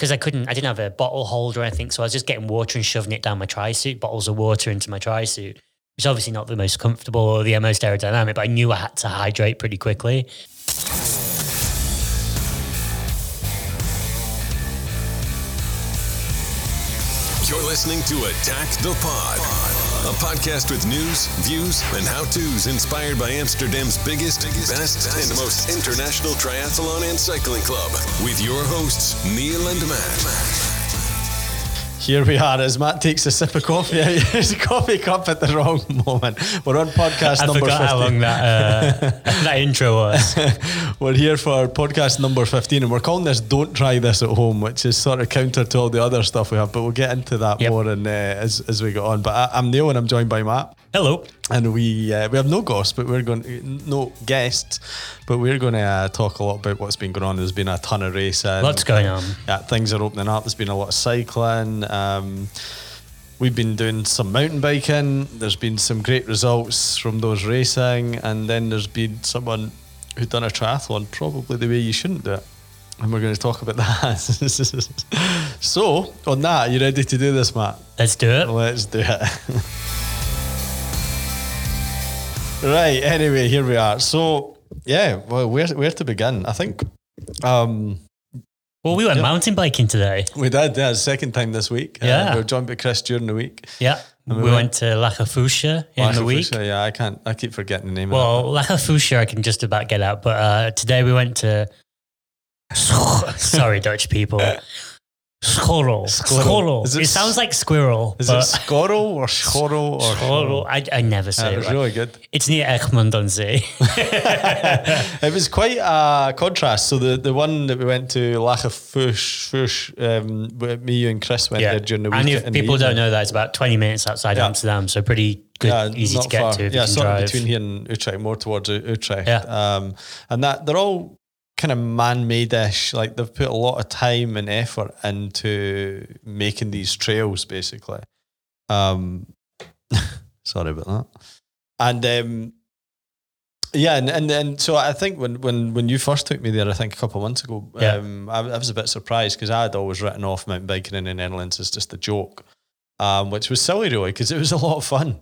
because I couldn't, I didn't have a bottle holder or anything. So I was just getting water and shoving it down my tri suit, bottles of water into my tri suit, which obviously not the most comfortable or the most aerodynamic, but I knew I had to hydrate pretty quickly. You're listening to Attack the Pod, a podcast with news, views, and how to's inspired by Amsterdam's biggest, best, and most international triathlon and cycling club. With your hosts, Neil and Matt. Here we are as Matt takes a sip of coffee out his coffee cup at the wrong moment. We're on podcast I number forgot 15. how long that, uh, that intro was. we're here for podcast number 15 and we're calling this Don't Try This at Home, which is sort of counter to all the other stuff we have, but we'll get into that Yep. more in, uh, as, as we go on. But I, I'm Neil and I'm joined by Matt. Hello. And we uh, we have no ghosts, but we're going no guests, but we're going to uh, talk a lot about what's been going on. There's been a ton of racing. Lots going on. Yeah, things are opening up. There's been a lot of cycling. Um, we've been doing some mountain biking. There's been some great results from those racing, and then there's been someone who done a triathlon probably the way you shouldn't do it. And we're going to talk about that. so, on that, are you ready to do this, Matt? Let's do it. Let's do it. right. Anyway, here we are. So, yeah. Well, where where to begin? I think um, Well, we went mountain biking today. we did. Yeah, second time this week. Uh, Yeah. we were joined by Chris during the week. Yeah. We, we went to Lacafusha in the week. Yeah, I can't. I keep forgetting the name. Well, of Lacafusha, I can just about get out. But uh, today we went to. Sorry, Dutch people. Schorrel. Schorrel. It, it sounds like squirrel. Is it Scorrel or Schorrel or Schorrel. I, I never say Yeah, it it. was right. really good. It's near Egmond on Zee. It was quite a contrast. So the, the one that we went to Lachafush, Fush, um, with me, you and Chris went yeah. there during the week. And if people don't know that, it's about 20 minutes outside Yeah. Amsterdam. So pretty good, easy to get far. to if yeah, sort of drive. between here and Utrecht, more towards Utrecht. Yeah. Um, and that they're all kind of man-made-ish. Like they've put a lot of time and effort into making these trails, basically. Um, sorry about that. And um, yeah, and, and and so I think when when when you first took me there, I think a couple of months ago, Yeah. um, I, I was a bit surprised because I had always written off mountain biking in the Netherlands as just a joke. Um, which was silly, really, because it was a lot of fun.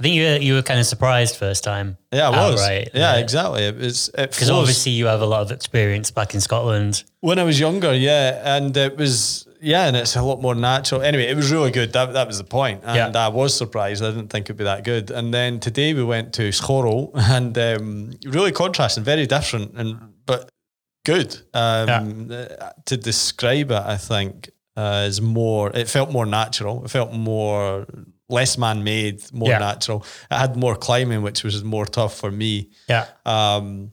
I think you were, you were kind of surprised first time. Yeah, I was. Outright, yeah, yeah. exactly. It was it Because flows. obviously you have a lot of experience back in Scotland. when I was younger, yeah, and it was yeah, and it's a lot more natural. Anyway, it was really good. That that was the point. and Yeah. I was surprised. I didn't think it'd be that good. And then today we went to Schorrel, and um, really contrasting, very different, and but good. Um, uh, To describe it, I think uh, is more. It felt more natural. It felt more less man-made, more Yeah. natural. It had more climbing, which was more tough for me. Yeah. um,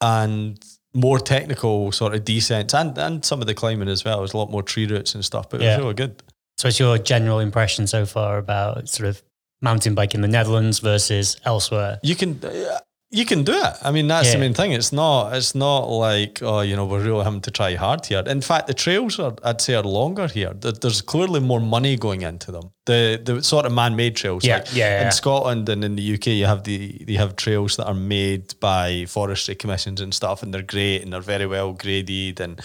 and more technical sort of descents and, and some of the climbing as well. There's a lot more tree routes and stuff, but it Yeah. was really good. So what's your general impression so far about sort of mountain biking in the Netherlands versus elsewhere? You can uh, you can do it. I mean, that's the main thing. It's not it's not like oh you know we're really having to try hard here. In fact, the trails are I'd say are longer here. There's clearly more money going into them. The the sort of man made trails. Yeah, like yeah, In. Scotland and in the UK, you have the you have trails that are made by forestry commissions and stuff, and they're great and they're very well graded and.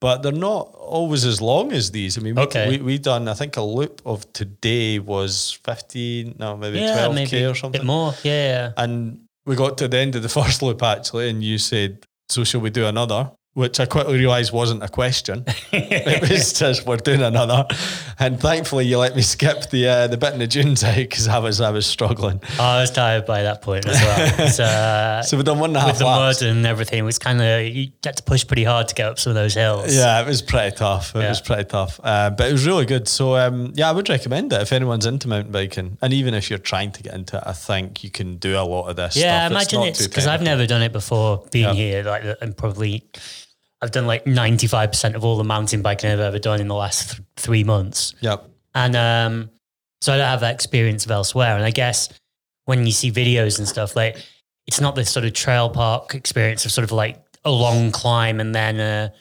But they're not always as long as these. I mean, we, Okay. we, we done, I think a loop of today was 15, no, maybe yeah, 12K maybe or a something. bit more. Yeah, yeah. And we got to the end of the first loop actually, and you said, "So shall we do another?" Which I quickly realised wasn't a question. it was just we're doing another, and thankfully you let me skip the uh, the bit in the dunes out because I was I was struggling. I was tired by that point as well. It's, uh, So we done one and a half with the laps. mud and everything, it was kind of you had to push pretty hard to get up some of those hills. Yeah, it was pretty tough. It Yeah. was pretty tough, uh, but it was really good. So um, yeah, I would recommend it if anyone's into mountain biking, and even if you're trying to get into it, I think you can do a lot of this. Yeah, I imagine it's because I've never done it before being Yeah. here. Like, and probably I've done like ninety five percent of all the mountain biking I've ever done in the last th- three months, Yep. and um, so I don't have that experience of elsewhere. And I guess when you see videos and stuff, like it's not this sort of trail park experience of sort of like a long climb and then a,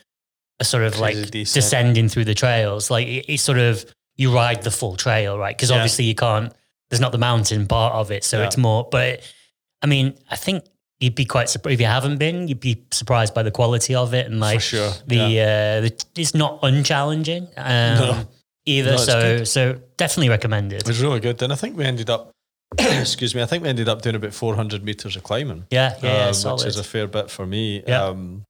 a sort of like descent. descending through the trails. Like it, it's sort of you ride the full trail, right? Because Yeah. obviously you can't. There's not the mountain part of it, so Yeah. it's more. But I mean, I think you'd be quite surprised if you haven't been. You'd be surprised by the quality of it and like sure, the uh, the it's not unchallenging um, either. No, so good. so definitely recommended. It was really good. And I think we ended up, excuse me, I think we ended up doing about 400 metres of climbing. Yeah, yeah, yeah um, solid. which is a fair bit for me. Yeah. Um,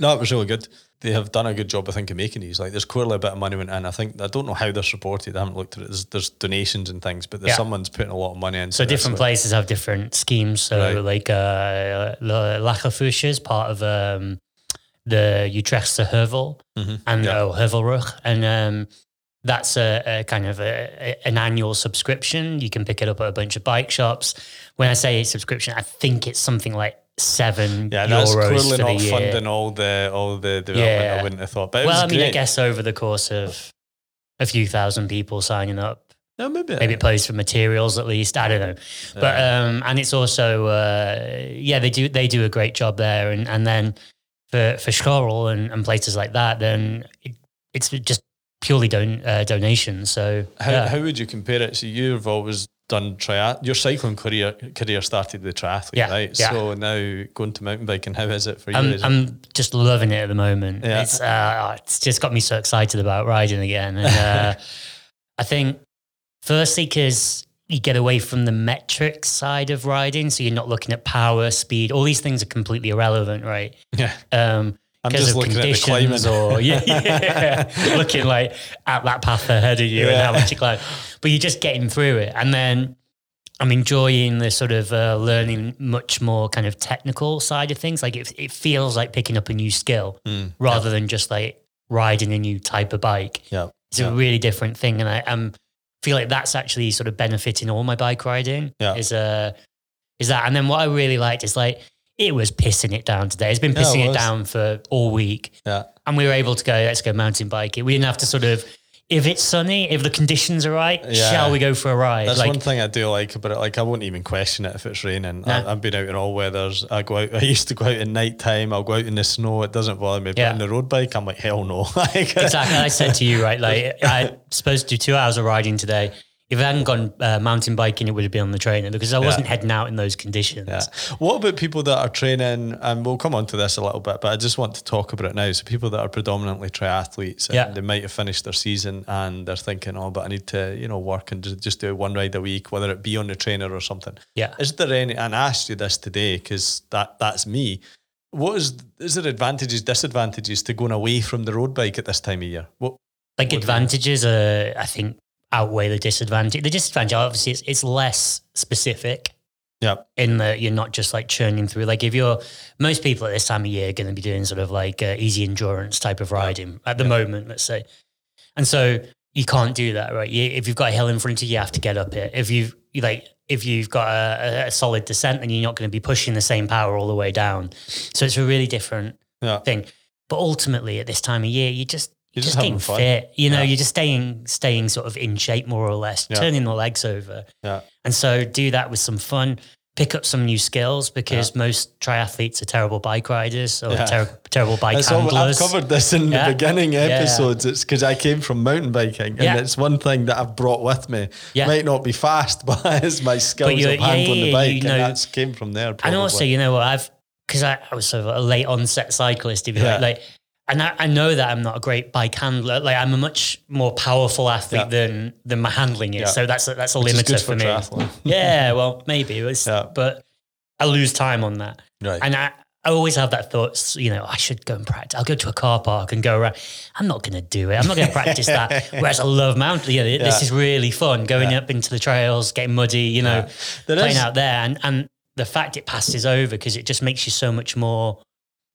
no, it was really good. They have done a good job, I think, of making these. Like, there's clearly a bit of money went in. I think I don't know how they're supported. I haven't looked at it. There's, there's donations and things, but there's Yeah. someone's putting a lot of money into So different which- places have different schemes. So Right. like uh, La Lachafuche is part of um, the Utrechtse Heuvel Mhm. and Yeah. oh, Heuvelrug, and um, that's a, a kind of a, a- an annual subscription. You can pick it up at a bunch of bike shops. When I say subscription, I think it's something like seven Yeah, that's clearly not year. funding all the all the development. Yeah. I wouldn't have thought, but well, I mean, I guess over the course of a few thousand people signing up, no, maybe, maybe it pays for materials at least. I don't know, but um, and it's also uh, yeah they do they do a great job there, and and then for for Schoorl and, and places like that, then it, it's just purely don, uh, donations. So How, yeah. how would you compare it? So you've always done triath. Your cycling career career started with triathlon, Yeah, right? yeah. So now going to mountain biking, how is it for you? I'm, it- I'm just loving it at the moment. Yeah. It's uh, it's just got me so excited about riding again, and uh, I think firstly because you get away from the metric side of riding, so you're not looking at power, speed. All these things are completely irrelevant, right? yeah, Um, I'm because just of looking at the conditions or yeah, yeah, looking like at that path ahead of you and how much you climb. But you're just getting through it, and then I'm enjoying the sort of uh, learning much more kind of technical side of things. Like it, it feels like picking up a new skill Mm, rather than just like riding a new type of bike. yeah, It's Yeah. a really different thing, and I um, feel like that's actually sort of benefiting all my bike riding. Yeah. Is uh, is that, and then what I really liked is like it was pissing it down today. It's been Yeah, it pissing it, down for all week, yeah. and we were able to go. Let's go mountain biking. We didn't have to sort of. If it's sunny, if the conditions are right, Yeah. shall we go for a ride? That's like, one thing I do like about it. Like I won't even question it if it's raining. Nah. I, I've been out in all weathers. I go out. I used to go out in night time. I'll go out in the snow. It doesn't bother me. But Yeah. on the road bike, I'm like hell no. Like, exactly. I said to you, right? Like, I'm supposed to do two hours of riding today. If I hadn't gone uh, mountain biking, it would have been on the trainer because I wasn't heading out in those conditions. Yeah. What about people that are training? And we'll come on to this a little bit, but I just want to talk about it now. So people that are predominantly triathletes, and Yeah. they might have finished their season and they're thinking, "Oh, but I need to, you know, work and ju- just do one ride a week, whether it be on the trainer or something." Yeah. Is there any? And I asked you this today because that that's me. What is is there advantages, disadvantages to going away from the road bike at this time of year? What? Like advantages, uh, I think, outweigh the disadvantage. The disadvantage, obviously, is it's less specific Yeah. in that you're not just like churning through. Like if you're, most people at this time of year are going to be doing sort of like uh, easy endurance type of riding at the moment, let's say. And so you can't do that, right? You, if you've got a hill in front of you, you have to get up it. If you've you like, if you've got a, a solid descent, then you're not going to be pushing the same power all the way down. So it's a really different Yeah. thing. But ultimately, at this time of year, you just You're just just getting fun. fit. You know, Yeah. you're just staying staying sort of in shape more or less, Yeah. turning the legs over. Yeah. And so do that with some fun. Pick up some new skills because most triathletes are terrible bike riders or Yeah. ter- terrible bike It's all, I've covered this in Yeah. the beginning Yeah. episodes. It's because I came from mountain biking, and Yeah. it's one thing that I've brought with me. Yeah. Might not be fast, but it's my skills of handling yeah, the bike, you know- and that's came from there. and Probably. also, you know what? I've because I, I was sort of a late onset cyclist, if you Yeah. like. like and I, I know that I'm not a great bike handler. Like I'm a much more powerful athlete Yeah. than than my handling is. Yeah. So that's a, that's a Which limiter for, me. triathlon. yeah, well, maybe it was, Yeah. but I lose time on that. right. And I, I always have that thought, you know, I should go and practice. I'll go to a car park and go around. I'm not going to do it. I'm not going to practice that. Whereas I love mountain. You know, This is really fun going Yeah. up into the trails, getting muddy, you know, Yeah. Playing is- out there. And, and the fact it passes over because it just makes you so much more,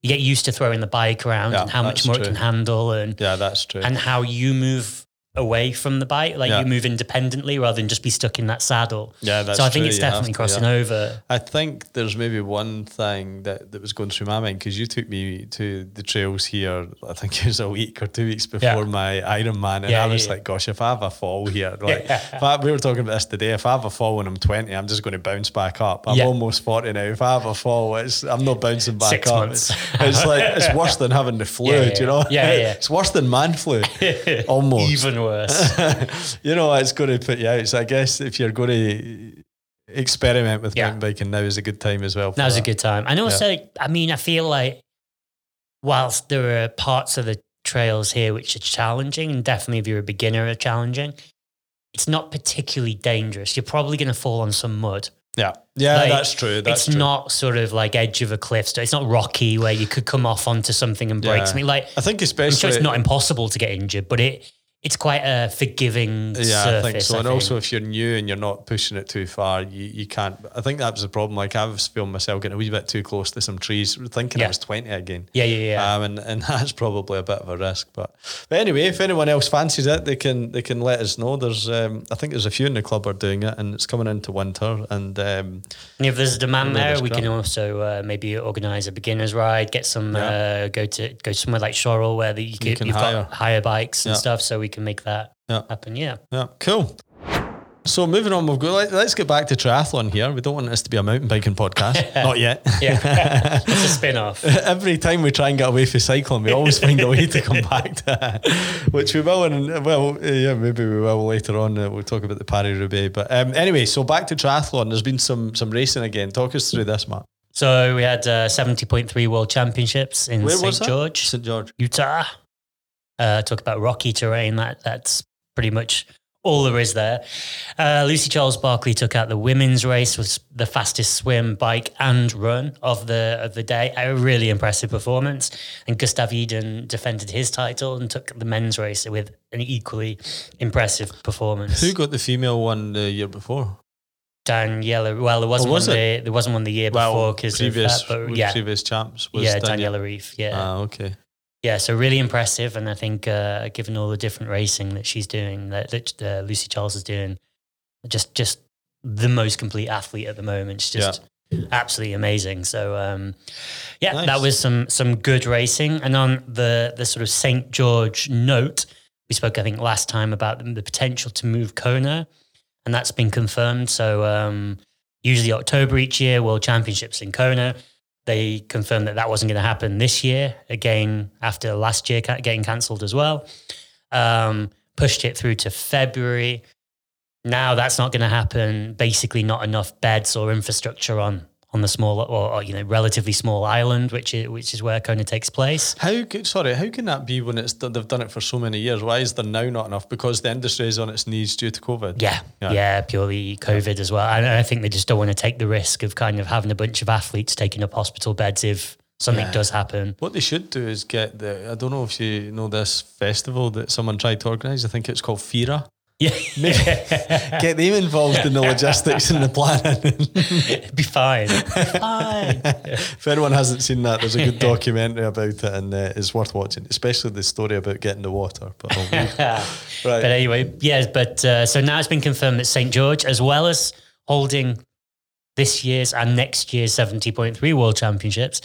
you get used to throwing the bike around Yeah, and how much more true. it can handle and, yeah, that's true. and how you move away from the bike. Like Yeah. you move independently rather than just be stuck in that saddle. yeah, that's so I think true. it's definitely to, crossing yeah. over. I think there's maybe one thing that, that was going through my mind because you took me to the trails here. I think it was a week or two weeks before Yeah. my Ironman, and I was like, "Gosh, if I have a fall here, like I, we were talking about this today, if I have a fall when I'm 20, I'm just going to bounce back up. I'm almost 40 now. If I have a fall, it's I'm not bouncing back Six up. It's, it's like it's worse than having the flu. You know? yeah. Yeah, yeah. it's worse than man flu. Almost. Even worse. you know, it's going to put you out. So I guess if you're going to experiment with Yeah. mountain biking, now is a good time as well. for That a good time. And also, I mean, I feel like whilst there are parts of the trails here which are challenging, and definitely if you're a beginner are challenging, it's not particularly dangerous. You're probably going to fall on some mud. Yeah, yeah, Like, that's true. That's it's true. not sort of like edge of a cliff. So it's not rocky where you could come off onto something and break Yeah. something. Like I think especially sure it's not impossible to get injured, but it it's quite a forgiving Yeah, surface. I think so. I and think. also, if you're new and you're not pushing it too far, you, you can't. I think that was the problem. Like I've filmed myself getting a wee bit too close to some trees, thinking Yeah. I was 20 again. yeah, yeah, yeah. Um, and, and that's probably a bit of a risk, but but anyway, if anyone else fancies it, they can they can let us know. There's um, I think there's a few in the club are doing it, and it's coming into winter, and um, if there's a demand there, we can also uh, maybe organise a beginners ride, get some Yeah. uh, go to go somewhere like Shorrell where the, you, can, can you've hire. got hire bikes and stuff, so we can make that Yeah. happen. Yeah, yeah, cool. So moving on, we'll go. Let, let's get back to triathlon here. We don't want this to be a mountain biking podcast, not yet. yeah, it's a spin off. Every time we try and get away from cycling, we always find a way to come back to it, which we will. And well, yeah, maybe we will later on. Uh, we'll talk about the Paris Roubaix. But um, anyway, so back to triathlon. There's been some some racing again. Talk us through this, Matt. So we had uh, seventy point three World Championships in St? George, St George. Utah. Uh, talk about rocky terrain. That that's pretty much all there is there. Uh, Lucy Charles Barclay took out the women's race, was the fastest swim, bike, and run of the of the day. A really impressive performance. And Gustav Iden defended his title and took the men's race with an equally impressive performance. Who got the female one the year before? Daniela. Well, there wasn't Oh, was one. The, there wasn't one the year before because previous that. Yeah, previous champs was yeah, Danielle. Daniela Ryf. Yeah. Ah, okay. Yeah, so really impressive, and I think uh, given all the different racing that she's doing, that, that uh, Lucy Charles is doing, just just the most complete athlete at the moment. She's just absolutely amazing. So um, yeah, Nice. that was some some good racing. And on the the sort of St George note, we spoke I think last time about the, the potential to move Kona, and that's been confirmed. So um, usually October each year, World Championships in Kona. They confirmed that that wasn't going to happen this year. Again, after last year getting cancelled as well, um, pushed it through to February. Now that's not going to happen. Basically, not enough beds or infrastructure on on the small or, or you know relatively small island, which is which is where Kona takes place. How could, sorry, how can that be when it's they've done it for so many years? Why is there now not enough? Because the industry is on its knees due to COVID. Yeah, Yeah. yeah, purely COVID as well. And I think they just don't want to take the risk of kind of having a bunch of athletes taking up hospital beds if something Yeah. does happen. What they should do is get the I don't know if you know this festival that someone tried to organise. I think it's called Fyre. Yeah, Get them involved in the logistics and the planning. It'd be fine. fine. if anyone hasn't seen that, there's a good documentary about it and uh, it's worth watching, especially the story about getting the water. But right. But anyway, yeah. But uh, so now it's been confirmed that St George, as well as holding this year's and next year's 70.3 World Championships,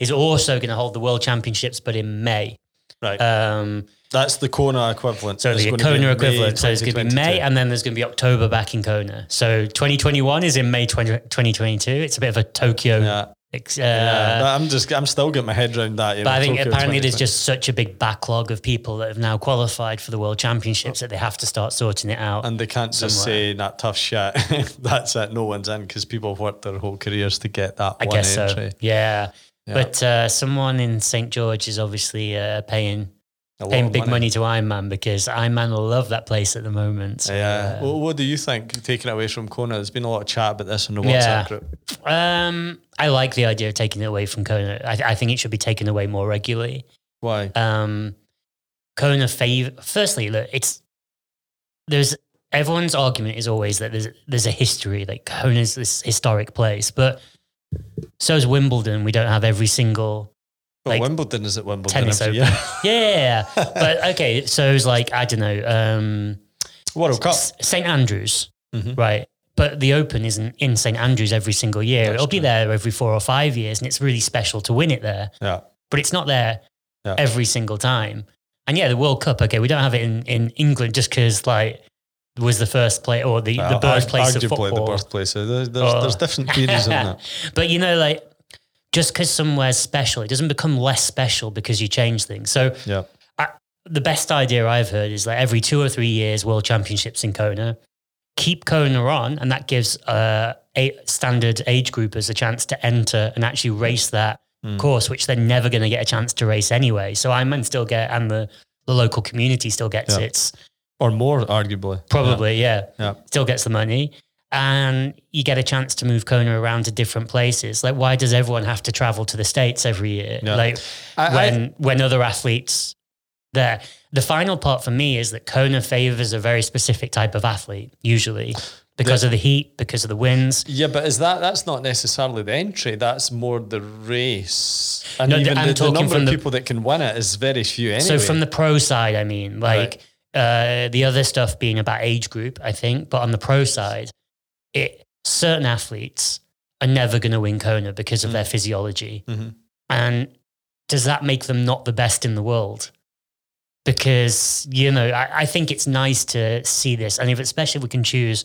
is also going to hold the World Championships, but in May. right. Um, That's the Kona equivalent. so It's the Kona equivalent. So it's going to be May, and then there's going to be October back in Kona. So 2021 is in May 20, 2022. It's a bit of a Tokyo. Yeah. uh, yeah. I'm just, I'm still getting my head around that. But know, I think Tokyo apparently there's just such a big backlog of people that have now qualified for the World Championships that they have to start sorting it out. And they can't just say that tough shit. That's it. No one's in because people have worked their whole careers to get that I one guess entry. so. Yeah. Yeah. But uh, someone in St. George is obviously uh, paying paying big money. to Ironman because Ironman will love that place at the moment. So, Yeah. uh, well, what do you think? Taking it away from Kona, there's been a lot of chat about this in the WhatsApp Yeah. group. um, I like the idea of taking it away from Kona. I, I think it should be taken away more regularly. Why? Um, Kona favor. Firstly, look, it's there's everyone's argument is always that there's there's a history. Like Kona's this historic place, but so is Wimbledon. We don't have every single Well, like, Wimbledon is at Wimbledon tennis open. Yeah, but okay. So it's like I don't know, um, World Cup. St Andrews, Mhm. right? But the Open isn't in St Andrews every single year. That's It'll be there every four or five years, and it's really special to win it there. Yeah. But it's not there Yeah. every single time. And yeah, the World Cup. Okay, we don't have it in, in England just because like was the first play or the, the birthplace of football. the birthplace. There's, there's, Oh. there's different theories on that. but you know, like just because somewhere's special, it doesn't become less special because you change things. So Yeah. the best idea I've heard is like every two or three years, World Championships in Kona. Keep Kona on, and that gives uh, a standard age groupers a chance to enter and actually race that course, which they're never going to get a chance to race anyway. So I Ironman still get, and the, the local community still gets Yeah. its or more, arguably. probably, yeah. Yeah. Still gets the money. And you get a chance to move Kona around to different places. Like, why does everyone have to travel to the States every year? Yeah. Like, I- when when other athletes there. The final part for me is that Kona favors a very specific type of athlete, usually because The- of the heat, because of the winds. Yeah, but is that that's not necessarily the entry? That's more the race, and No, the- even I'm the, the number from of the- people that can win it is very few. Anyway, So from the pro side, I mean, like uh, the other stuff being about age group, I think, but on the pro side, it certain athletes are never going to win Kona because of their physiology, Mhm. and does that make them not the best in the world? Because you know, I, I think it's nice to see this, and if especially if we can choose,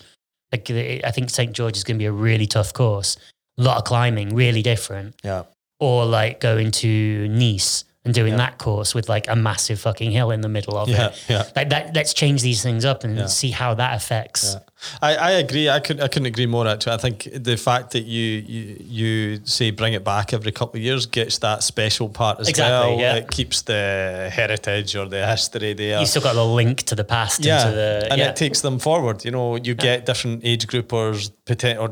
like I think St George is going to be a really tough course, a lot of climbing, really different yeah, or like going to Nice and doing Yeah. that course with like a massive fucking hill in the middle of yeah, it. yeah. Like that, let's change these things up and Yeah. see how that affects. Yeah. I, I agree. I couldn't I couldn't agree more. Actually, I think the fact that you you, you say bring it back every couple of years gets that special part as Exactly, well. yeah. It keeps the heritage or the history there. You still got the link to the past. yeah, into the, and yeah. it takes them forward. You know, you get different age groupers, or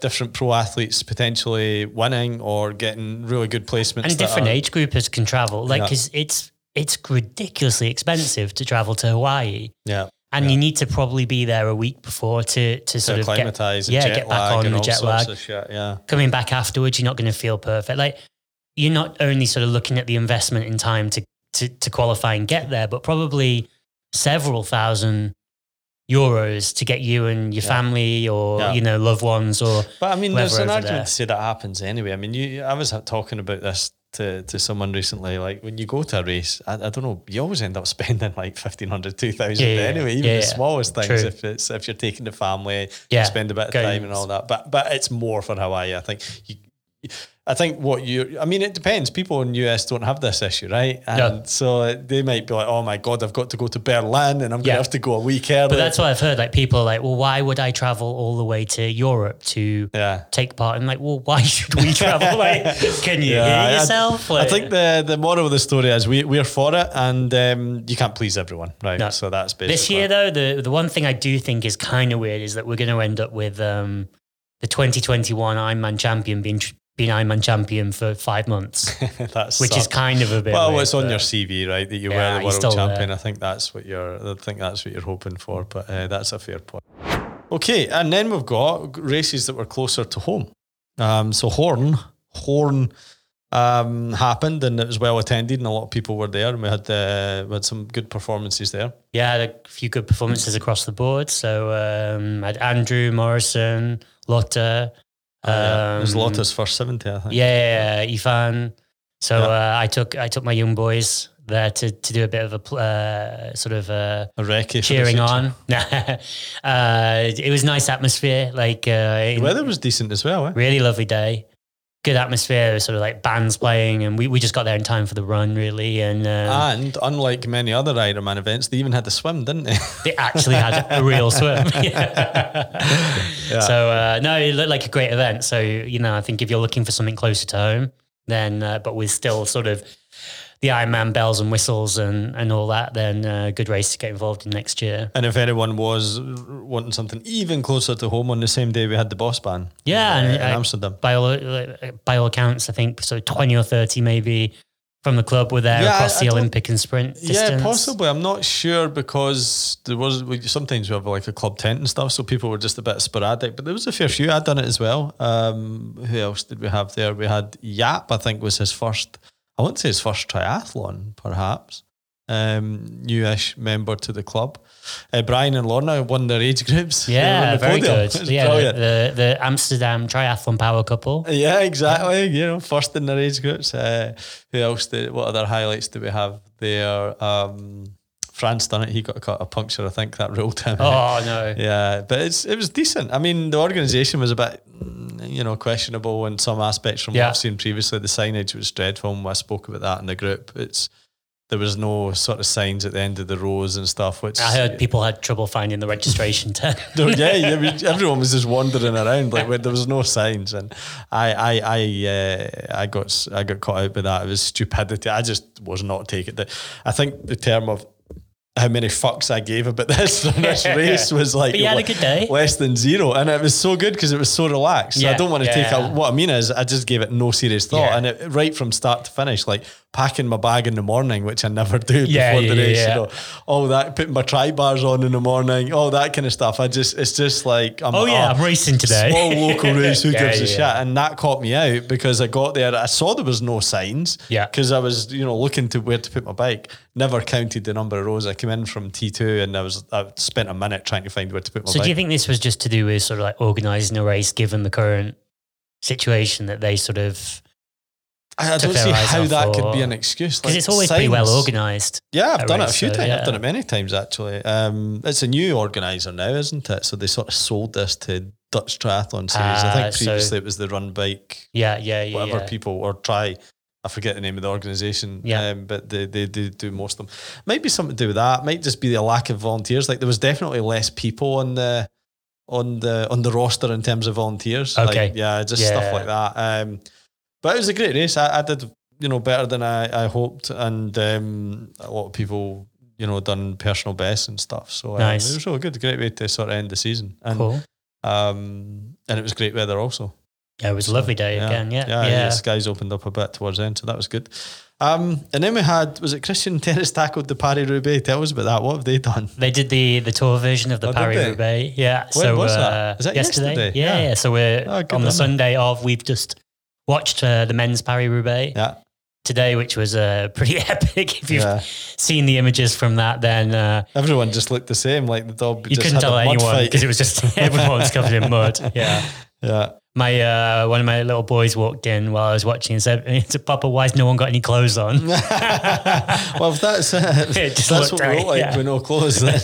different pro athletes potentially winning or getting really good placements. and different are- age groupers can travel. Like, Yeah. it's it's ridiculously expensive to travel to Hawaii, Yeah, and you need to probably be there a week before to to sort to of get, yeah, jet get back lag on and the jet lag. shit. Yeah, coming back afterwards, you're not going to feel perfect. Like you're not only sort of looking at the investment in time to to, to qualify and get there, but probably several thousand euros to get you and your Yeah. family or Yeah. you know loved ones or But I mean, there's an argument there. to say that happens anyway. I mean, you, I was talking about this to, to someone recently. Like when you go to a race, I, I don't know, you always end up spending like 1500 2000 Yeah, anyway, even yeah, the smallest things. True. If it's if you're taking the family, Yeah, you spend a bit of time and all that. But but it's more for Hawaii. I think you. I think what you, I mean, it depends. People in US don't have this issue, right? And No. so they might be like, "Oh my god, I've got to go to Berlin, and I'm going to Yeah. have to go a week early." but that's what I've heard. Like people are like, well, why would I travel all the way to Europe to yeah. take part? And like, well, why should we travel? like, can you Yeah, I- hear yourself? I, Like- think the the moral of the story is we we're for it, and um, you can't please everyone, right? No. So that's basically This year, though, the the one thing I do think is kind of weird is that we're going to end up with um, the 2021 Ironman champion being tr- being Ironman champion for five months, that's which is kind of a bit. well, weird, it's on your CV, right? That you Yeah, were the world champion. there. I think that's what you're. I think that's what you're hoping for, but uh, that's a fair point. Okay, and then we've got races that were closer to home. Um, so Hoorn, Hoorn. Um, happened and it was well attended and a lot of people were there and we had uh, we had some good performances there. Yeah, I had a few good performances across the board. So um, I had Andrew Morrison, Lotta. Uh, yeah. it was um, Lotta's first seventy, I think. Yeah, yeah, Ivan. So Yeah. uh, I took I took my young boys there to to do a bit of a uh, sort of a A recce cheering on. uh, it was nice atmosphere, like uh, The weather was decent as well, eh? really lovely day. Good atmosphere, sort of like bands playing, and we, we just got there in time for the run, really. And um, And unlike many other Ironman events, they even had to swim, didn't they? they actually had a real swim. So uh, no, it looked like a great event. So you know, I think if you're looking for something closer to home, then uh, but with still sort of the Ironman bells and whistles and and all that, then uh, good race to get involved in next year. and if anyone was wanting something even closer to home, on the same day we had the Bosbaan. Yeah, uh, and in I- Amsterdam. By all uh, by all accounts, I think so twenty or thirty maybe from the club were there Yeah, across I- the I don't- Olympic and sprint distance. Yeah, possibly. I'm not sure because there was we, sometimes we have like a club tent and stuff, so people were just a bit sporadic. But there was a fair few. I'd done it as well. Um, who else did we have there? We had Yap. I think was his first. I wouldn't say his first triathlon, perhaps. Um, newish member to the club. Uh, Brian and Lorna won their age groups. They were on Yeah, the very podium. good. Yeah, brilliant. the, the Amsterdam triathlon power couple. Yeah, exactly. You know, first in their age groups. Uh, who else? Did, what other highlights do we have there? Um, France done it. He got a, a puncture. I think that ruled him. Oh no. Yeah, but it's it was decent. I mean, the organisation was a bit, you know, questionable in some aspects from Yeah. what I've seen previously. The signage was dreadful. and I spoke about that in the group. It's there was no sort of signs at the end of the rows and stuff. Which I heard people had trouble finding the registration tent. No, yeah, yeah, I mean, everyone was just wandering around like where there was no signs, and I, I, I, uh, I got, I got caught out by that. It was stupidity. I just was not taking it. I think the term of how many fucks I gave about this this race was like But you had a good day. less than zero, and it was so good because it was so relaxed. So I don't want to take yeah. a, what I mean is I just gave it no serious thought, Yeah. and it, right from start to finish, like packing my bag in the morning, which I never do Yeah, before the race. yeah. You know, all that putting my tri bars on in the morning, all that kind of stuff. I just it's just like I'm, Oh, yeah, oh, I'm racing today. Small local race, who Yeah, gives a shit? And that caught me out because I got there. I saw there was no signs. Yeah. Because I was, you know, looking to where to put my bike. Never counted the number of rows. I came in from T two and I was I spent a minute trying to find where to put my bike. So bike. do you think this was just to do with sort of like organising a race, given the current situation that they sort of I, I don't see how that could be an excuse. because Like, it's always pretty well organised. Yeah, I've done it a few so, times. yeah. I've done it many times actually. Um, it's a new organizer now, isn't it? So they sort of sold this to Dutch Triathlon Series. I Ah, think so- previously it was the Run Bike Yeah, yeah, yeah. whatever yeah. people or try. I forget the name of the organisation, Yeah. um, but they, they do do most of them. Might be something to do with that. Might just be the lack of volunteers. Like there was definitely less people on the on the on the roster in terms of volunteers. Okay. Like, yeah, just Yeah. stuff like that. Um, but it was a great race. I, I did you know better than I, I hoped, and um, a lot of people you know done personal bests and stuff. So um, Nice. it was really good. Great way to sort of end the season, and Cool. um, and it was great weather also. Yeah, it was a lovely day again. Yeah, yeah, yeah. The skies opened up a bit towards the end, so that was good. Um, and then we had was it Christian Terence tackled the Paris Roubaix? Tell us about that. What have they done? They did the the tour version of the Oh, Paris? Roubaix. Yeah. When so was that? uh, Is that yesterday? yesterday? Yeah, Yeah. yeah. So we're Oh, on the them. Sunday of. We've just watched uh, the men's Paris Roubaix Yeah, today, which was uh, pretty epic. If you've Yeah. seen the images from that, then uh, everyone just looked the same. Like the dog. you just couldn't had a tell anyone because it was just everyone was covered in mud. Yeah. yeah. My uh, one of my little boys walked in while I was watching and said, "To "Papa, why has no one got any clothes on?" well, if that's uh, It just that's looked what we look like yeah. with no clothes. Then.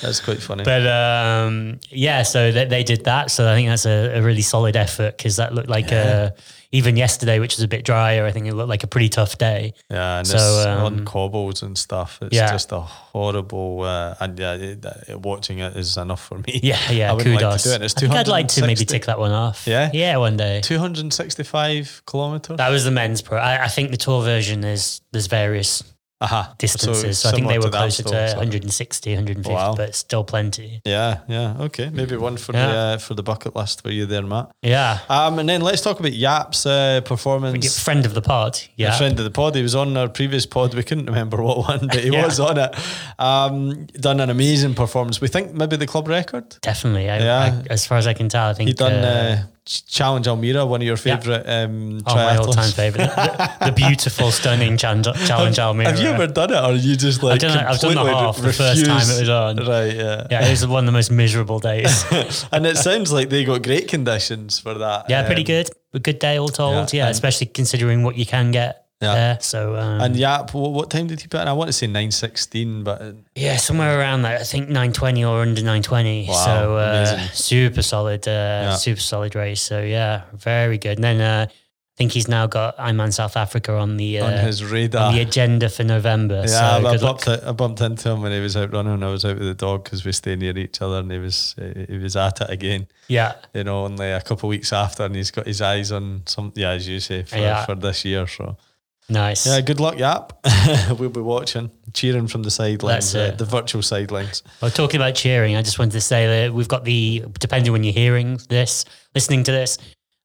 that's quite funny. But um, yeah, so they, they did that. So I think that's a, a really solid effort because that looked like a, even yesterday, which was a bit drier, I think it looked like a pretty tough day. Yeah, and So, it's um, on cobbles and stuff. It's yeah. just a horrible. Uh, and yeah, it, it- watching it is enough for me. Yeah, yeah, I wouldn't like to do it. It's I I'd like to maybe 260 tick that one off. Yeah? Yeah, one day. 265 kilometers. That was the men's pro. I, I think the tour version is there's various Aha. distances. So, I think they were that closer to still, so- 160, 150, Wow. but still plenty. Yeah, yeah. Okay, maybe one for the uh, for the bucket list for you there, Matt. Yeah. Um, and then let's talk about Yap's uh, performance. Friend of the pod. Yeah. friend of the pod. He was on our previous pod. We couldn't remember what one, but he Yeah. was on it. Um, done an amazing performance. We think maybe the club record. Definitely. I, Yeah. I, as far as I can tell, I think He done uh, uh, Challenge Almere, one of your Yeah. favourite um, Oh, my all-time favorite, the, the beautiful, stunning challenge, Almere. Have you ever done it, or are you just like I've done it- I've done the completely half the first time it was on. Right, yeah. Yeah, it was one of the most miserable days. and it sounds like they got great conditions for that. Yeah, pretty Um, good. A good day, all told. yeah, Yeah, especially considering what you can get Yeah. there. So um, And Yap, what, what time did he put in? I want to say nine sixteen, but uh, yeah, somewhere around that. I think nine twenty or under nine twenty. Wow, so uh, amazing. super solid, uh, super solid race. So yeah, very good. And then uh, I think he's now got Ironman South Africa on the uh, on his radar. on the agenda for November. yeah, so I, good bumped it, I bumped into him when he was out running. I was out with the dog because we stay near each other, and he was uh, he was at it again. Yeah, You know, only a couple of weeks after, and he's got his eyes on some. Yeah, as you say, for, Yeah. for this year. So nice. yeah, good luck, Yap. we'll be watching, cheering from the sidelines, uh, the virtual sidelines. Well, talking about cheering, I just wanted to say that we've got the, depending when you're hearing this, listening to this,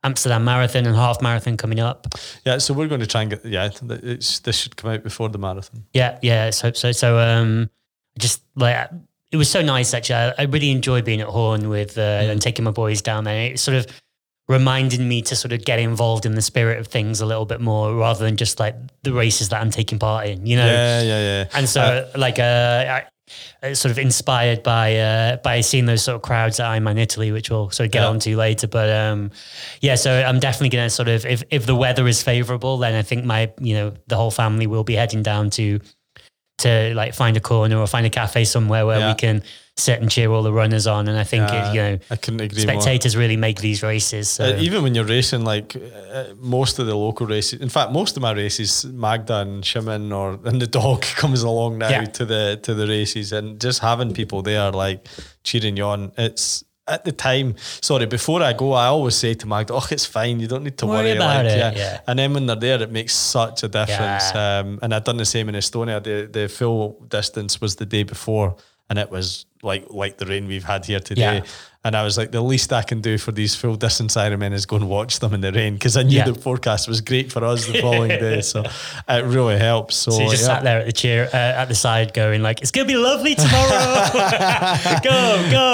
Amsterdam Marathon and half marathon coming up. Yeah, so we're going to try and get. Yeah, it's, this should come out before the marathon. Yeah, yeah, let's hope so. So, um, just like, it was so nice actually. I, I really enjoyed being at Hoorn with, uh, and taking my boys down there. It sort of reminded me to sort of get involved in the spirit of things a little bit more rather than just like the races that I'm taking part in, you know? Yeah, yeah, yeah. And so, like, uh, I, uh, sort of inspired by uh, by seeing those sort of crowds at Ironman Italy, which we'll sort of get Yeah. onto later. But um, yeah, so I'm definitely going to sort of, if if the weather is favourable, then I think my, you know, the whole family will be heading down to to like find a corner or find a cafe somewhere where Yeah. we can sit and cheer all the runners on. And I think Yeah, it, you know I couldn't agree more. spectators really make these races. So. Uh, even when you're racing, like uh, most of the local races, in fact, most of my races, Magda and Shimon or and the dog comes along now Yeah. to the to the races, and just having people there like cheering you on, it's. At the time, sorry, before I go, I always say to Magda, "Oh, it's fine. You don't need to Worry worry, about like, it, yeah. yeah. And then when they're there, it makes such a difference. Yeah. Um, and I'd done the same in Estonia. The the full distance was the day before, and it was like like the rain we've had here today. Yeah. And I was like, the least I can do for these full distance Ironmen is go and watch them in the rain because I knew Yeah. the forecast was great for us the following day. So it really helps. So, So you just yeah. sat there at the chair uh, at the side, going like, "It's gonna be lovely tomorrow. go, go!"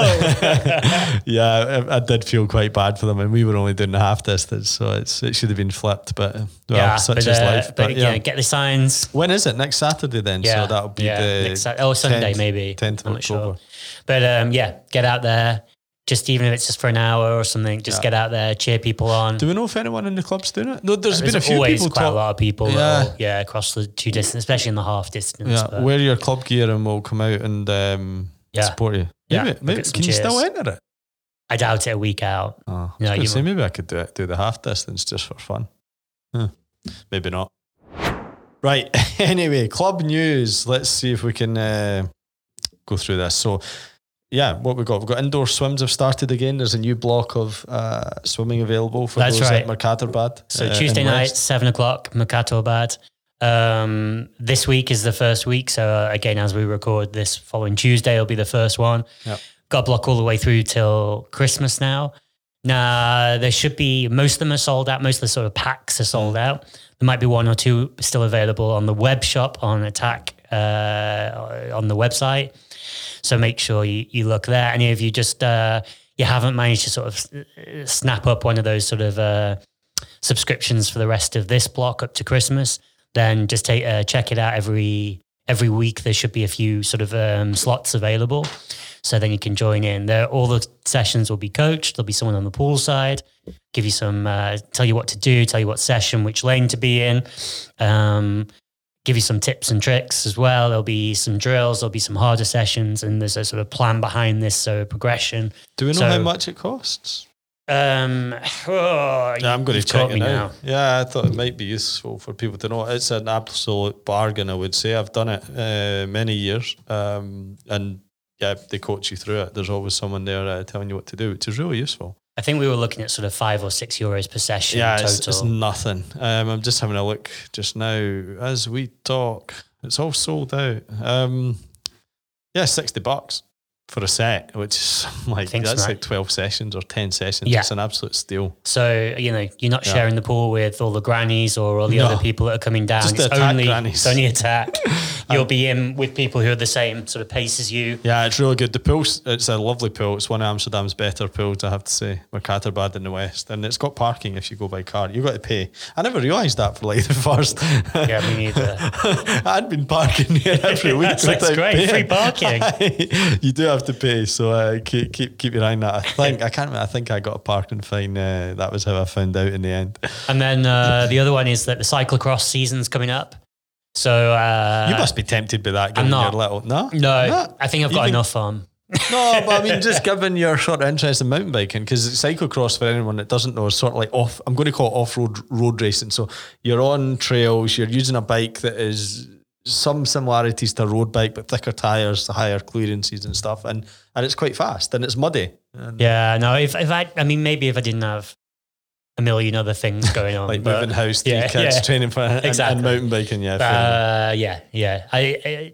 yeah, I, I did feel quite bad for them, and we were only doing half distance, so it's it should have been flipped. But uh, well, yeah, such but, is uh, life. But, But, yeah. get the signs. when is it? Next Saturday then. Yeah, so that'll be the oh Sunday 10th maybe. 10th of I'm October. sure. But um, yeah, get out there. Just even if it's just for an hour or something, just Yeah. get out there, cheer people on. Do we know if anyone in the club's doing it? No, there's been a few always people quite talk. a lot of people, Yeah. will- yeah, across the two distance, especially in the half distance. Yeah, but- wear your club gear and we'll come out and um, Yeah. support you. Yeah, Maybe, we'll maybe, can you still enter it? I doubt it a week out. Oh, I was Yeah, gonna you say maybe I could do it, do the half distance just for fun. Huh. Maybe not. Right. anyway, club news. Let's see if we can uh, go through this. So, yeah, what we've got? We've got indoor swims have started again. There's a new block of uh, swimming available for That's those right. at Mercatorbad. So uh, Tuesday night, West. seven o'clock, Mercatorbad. Um, this week is the first week. So uh, again, as we record this following Tuesday, will be the first one. Yep. Got a block all the way through till Christmas now. Now there should be most of them are sold out. Most of the sort of packs are sold out. There might be one or two still available on the web shop on Attack uh, on the website. So make sure you, you look there. And if you just uh, you haven't managed to sort of snap up one of those sort of uh, subscriptions for the rest of this block up to Christmas, then just take uh, check it out every every week. There should be a few sort of um, slots available, so then you can join in. There, all the sessions will be coached. There'll be someone on the pool side, give you some, uh, tell you what to do, tell you what session, which lane to be in. Um, Give you some tips and tricks as well. There'll be some drills. There'll be some harder sessions, and there's a sort of plan behind this, so progression. Do we know so- how much it costs? Um, oh, Yeah, I'm going to check it me now. Yeah, I thought it might be useful for people to know. It's an absolute bargain, I would say. I've done it uh, many years, um, and yeah, they coach you through it. There's always someone there uh, telling you what to do, which is really useful. I think we were looking at sort of five or six euros per session yeah, total. it's, it's nothing. Um, I'm just having a look just now as we talk. It's all sold out. Um, yeah, sixty bucks for a set, which is like Think that's so. like twelve sessions or ten sessions. Yeah. It's an absolute steal. so you know you're not Yeah. sharing the pool with all the grannies or all the No. other people that are coming down. Just it's only grannies. it's only attack. You'll um, be in with people who are the same sort of pace as you. Yeah, it's really good. The pool, it's a lovely pool. It's one of Amsterdam's better pools, I have to say. Mercatorbad in the west. And it's got parking if you go by car. You've got to pay. I never realised that for like the first. Yeah, me neither. I'd been parking here every week. That's without great, free parking. you do have to pay, so uh, keep, keep keep your eye on that. I think I can't. I think I got a parking fine. Uh, that was how I found out in the end. And then uh, the other one is that the cyclocross season's coming up. So uh, you must be tempted by that. Given not. your little no, No, I think I've got Even- enough on. No, but I mean, just given your sort of interest in mountain biking, because cyclocross, for anyone that doesn't know, is sort of like off. I'm going to call it off-road road racing. So you're on trails, you're using a bike that is some similarities to road bike, but thicker tires, higher clearances and stuff, and and it's quite fast and it's muddy. And Yeah, no. If if I, I mean, maybe if I didn't have a million other things going on, Like but, moving house, three yeah, kids, yeah. training for Exactly. and mountain biking. Yeah. Uh, yeah, yeah. I,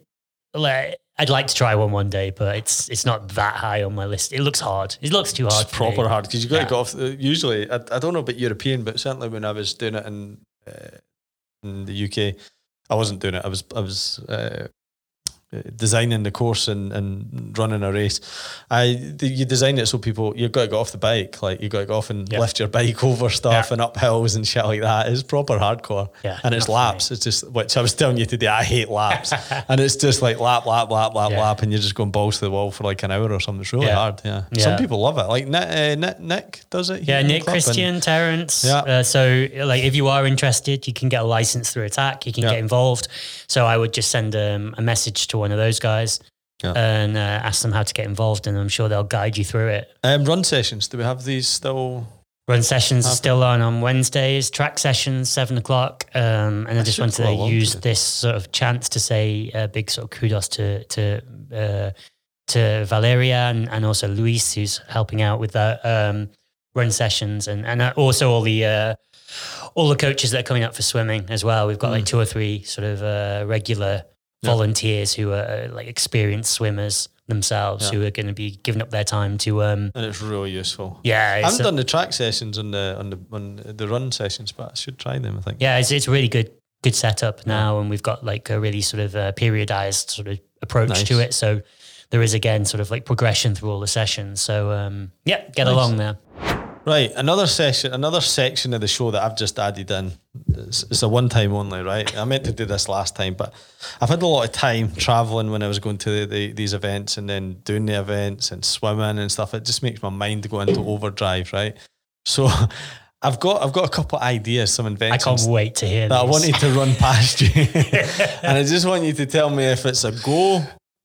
I like, I'd like to try one one day, but it's it's not that high on my list. It looks hard. It looks too hard. it's for me. proper hard because you got Yeah. to go off. uh, Usually, I, I don't know about European, but certainly when I was doing it in uh, in the UK, I wasn't doing it. I was I was uh, designing the course and, and running a race. I you design it so people you've got to go off the bike, like you've got to go off and Yeah. lift your bike over stuff Yeah. and up hills and shit like that. It's proper hardcore. Yeah, and it's not for me. laps. It's just which I was telling you today. I hate laps, and it's just like lap, lap, lap, lap, Yeah. lap, and you're just going balls to the wall for like an hour or something. It's really Yeah. hard. Yeah. Some people love it. Like Nick, uh, Nick, Nick does it. Yeah, Nick, club, and- Christian, Terence. Yeah. Uh, so, like, if you are interested, you can get a license through Attack. You can get involved. So, I would just send um, a message to one of those guys. Yeah. and uh, ask them how to get involved, and I'm sure they'll guide you through it. Um, run sessions. Do we have these still? Run sessions still on on Wednesdays. Track sessions seven o'clock. Um, and I just wanted to use to this sort of chance to say a big sort of kudos to to uh, to Valeria and, and also Luis, who's helping out with that um, run sessions, and and uh, also all the uh, all the coaches that are coming up for swimming as well. We've got like two or three sort of uh, regular Mm. Yeah. volunteers who are uh, like experienced swimmers themselves, Yeah. who are going to be giving up their time to um, And it's really useful. yeah. i haven't a- done the track sessions on the on the on the run sessions, but I should try them. I think. Yeah, it's it's a really good good setup now, and we've got like a really sort of uh, periodized sort of approach to it. So there is again sort of like progression through all the sessions. So um, yeah, get Nice. along there. Right, another session, another section of the show that I've just added in. It's, it's a one time only, right? I meant to do this last time, but I've had a lot of time traveling when I was going to the, the, these events and then doing the events and swimming and stuff. It just makes my mind go into overdrive, right? So I've got I've got a couple of ideas, some inventions. I can't wait to hear that I wanted to run past you, and I just want you to tell me if it's a go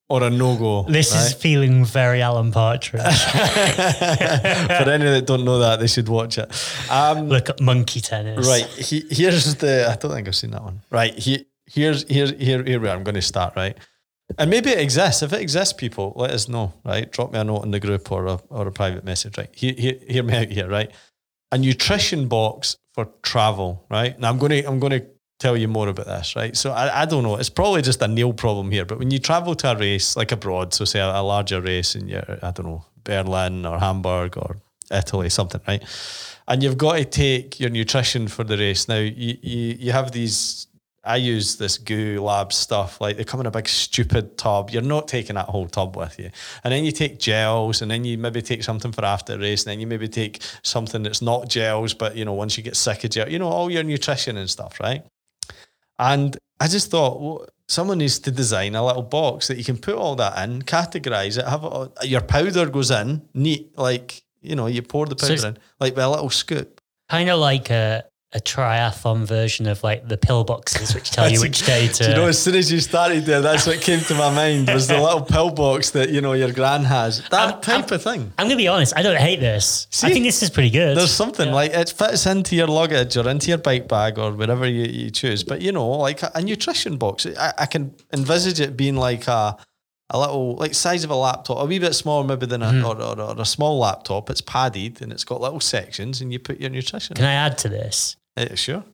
or a no go. This is feeling very Alan Partridge. For any that don't know that, they should watch it. Um, Look at monkey tennis. Right. He, here's the. I don't think I've seen that one. Right. He, here's here here here where I'm going to start. Right. And maybe it exists. If it exists, people let us know. Right. Drop me a note in the group or a or a private message. Right. Hear, hear, hear me out here. Right. A nutrition box for travel. Right. Now I'm going to I'm going to tell you more about this. Right. So I, I don't know. It's probably just a nail problem here. But when you travel to a race like abroad, so say a, a larger race in your I don't know Berlin or Hamburg or Italy, something. Right and you've got to take your nutrition for the race. Now you you, you have these. I use this Goo Lab stuff. Like they come in a big stupid tub. You're not taking that whole tub with you. And then you take gels, and then you maybe take something for after race, and then you maybe take something that's not gels, but you know once you get sick of gel, you know all your nutrition and stuff, right? And I just thought, well, someone needs to design a little box that you can put all that in, categorize it, have it, all- your powder goes in neat, like you know, you pour the powder it's- in, like with a little scoop. Kind of like a, a triathlon version of like the pillboxes, which tell you which day to. Do you know, as soon as you started there, that's what came to my mind was the little pillbox that you know your gran has. That I'm- type of thing. I'm gonna be honest. I don't hate this. I think this is pretty good. There's something like it fits into your luggage or into your bike bag or wherever you, you choose. But you know, like a, a nutrition box, I, I can envisage it being like a a little like size of a laptop, a wee bit smaller maybe than a Mm-hmm. or, or, or a small laptop. It's padded and it's got little sections, and you put your nutrition. Can I add to this? Eh, sure.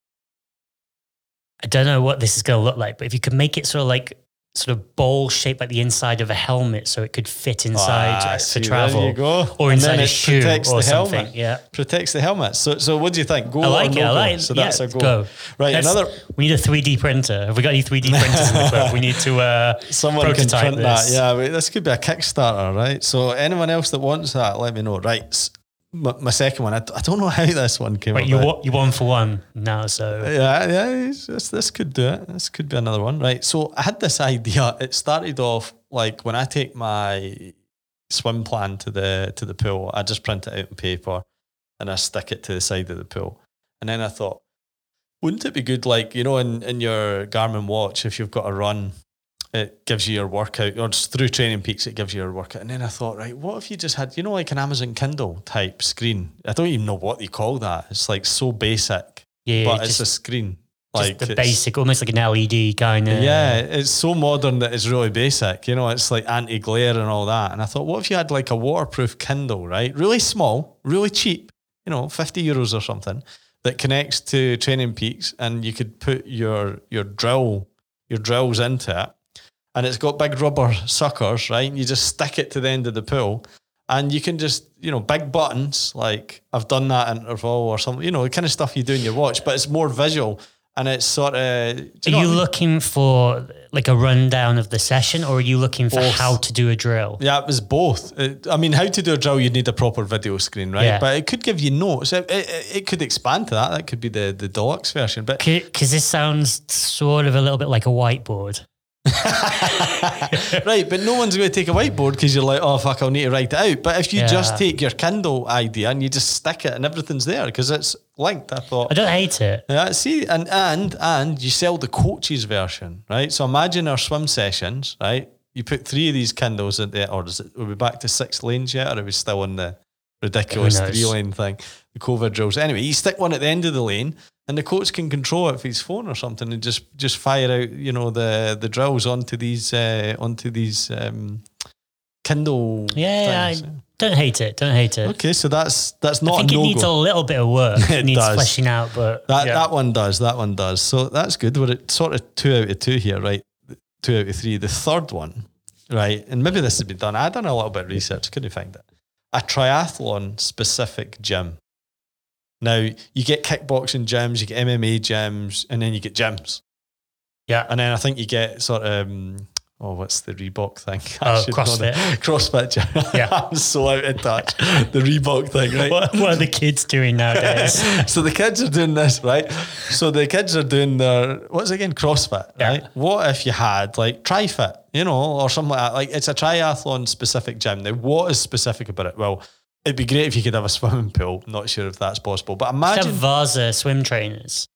I don't know what this is going to look like, but if you could make it sort of like sort of bowl shaped like the inside of a helmet, so it could fit inside Ah, for see, travel, There you go. or And inside a shoe protects or the something. helmet. Yeah, Protects the helmet. So, so what do you think? Go I like or it. no I go? like. So yeah, that's a go. go. Right. Let's- another We need a 3D printer. Have we got any 3D printers in the club? We need to uh, Someone can print that. Yeah, this could be a Kickstarter, right? So anyone else that wants that, let me know. Right, my, my second one. I, d- I don't know how this one came Wait, you wa- you one for one now, so Yeah, yeah, this, this could do it. This could be another one, right? So I had this idea. It started off like when I take my swim plan to the to the pool, I just print it out on paper and I stick it to the side of the pool. And then I thought, wouldn't it be good, like you know, in in your Garmin watch, if you've got a run, it gives you your workout, or just through Training Peaks, it gives you your workout. And then I thought, right, what if you just had, you know, like an Amazon Kindle type screen? I don't even know what you call that. It's like so basic yeah, but just, it's a screen. Like the basic, almost like an LED kind of. Yeah, it's so modern that it's really basic. You know, it's like anti glare and all that. And I thought, what if you had like a waterproof Kindle, right? Really small, really cheap, you know, 50 euros or something that connects to Training Peaks and you could put your your drill, your drills into it. And it's got big rubber suckers, right? And you just stick it to the end of the pool. And you can just, you know, big buttons like I've done that interval or something, you know, the kind of stuff you do in your watch, but it's more visual and it's sort of. do Are know you looking for like a rundown of the session, or are you looking for Both. how to do a drill? Yeah, it was both. It- I mean, how to do a drill, you'd need a proper video screen, right? Yeah. But it could give you notes. It, it, it could expand to that. That could be the, the deluxe version. But Because this sounds sort of a little bit like a whiteboard. right, but no one's going to take a whiteboard because you're like, oh fuck, I'll need to write it out. But if you Yeah. just take your Kindle idea and you just stick it and everything's there because it's linked, I thought. I don't hate it. Yeah, see, and and and you sell the coaches version, right? So imagine our swim sessions, right? you put three of these Kindles in there, or is it? Are we back to six lanes yet, or are we still on the ridiculous three lane thing? The COVID drills. Anyway, you stick one at the end of the lane, and the coach can control it with his phone or something, and just just fire out, you know, the the drills onto these uh, onto these um, Kindle. Yeah, I don't hate it. Don't hate it. Okay, so that's that's not. I think it no needs a little bit of work. It it needs does. fleshing out, but That yeah. that one does. That one does. So that's good. We're at sort of two out of two here, right? Two out of three. The third one, right? And maybe this has been done. I done a little bit of research. Couldn't find it. A triathlon specific gym. Now you get kickboxing gyms, you get MMA gyms, and then you get gyms, yeah. and then I think you get sort of. Um, Oh, what's the Reebok thing? Oh, CrossFit. CrossFit gym. Yeah. I'm so out of touch. The Reebok thing, right? What, what are the kids doing nowadays? so the kids are doing this, right? So the kids are doing their what's it again CrossFit, Yeah. right? What if you had like TriFit, you know, or something like that? Like it's a triathlon specific gym. Now, what is specific about it? Well, it'd be great if you could have a swimming pool. Not sure if that's possible, but imagine Vasa swim trainers.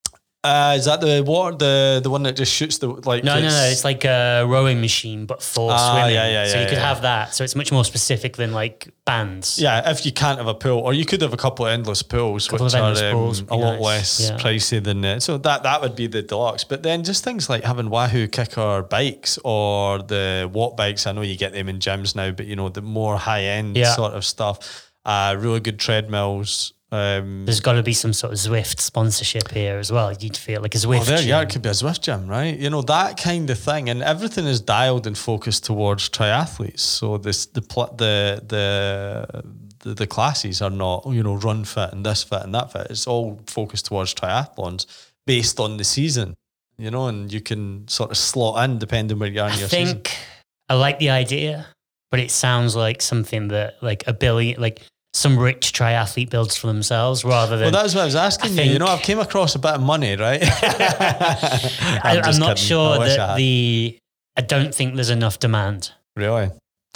uh, is that the water the the one that just shoots the like? No, no, no. It's like a rowing machine, but for Ah, swimming. yeah, yeah, so yeah, you could yeah. have that. So it's much more specific than like bands. Yeah, if you can't have a pool, or you could have a couple of endless pools, Couple which of are um, pools would a lot nice, less yeah. pricey than uh, so that that would be the deluxe. But then just things like having Wahoo KICKR bikes or the Watt bikes. I know you get them in gyms now, but you know the more high end Yeah. sort of stuff. Uh, really good treadmills. Um, There's got to be some sort of Zwift sponsorship here as well. You'd feel like a Zwift. Oh, there you are. It could be a Zwift gym, right? You know that kind of thing, and everything is dialed and focused towards triathletes. So this the pl- the the the, the classes are not you know run fit and this fit and that fit. It's all focused towards triathlons based on the season. You know, and you can sort of slot in depending where you are in I your season. think I like the idea, but it sounds like something that like a billion, like some rich triathlete builds for themselves rather than. Well, that's what I was asking I you. You know, I've came across a bit of money, right? I, I'm I'm not kidding. Sure wish I that the. I don't think there's enough demand. really.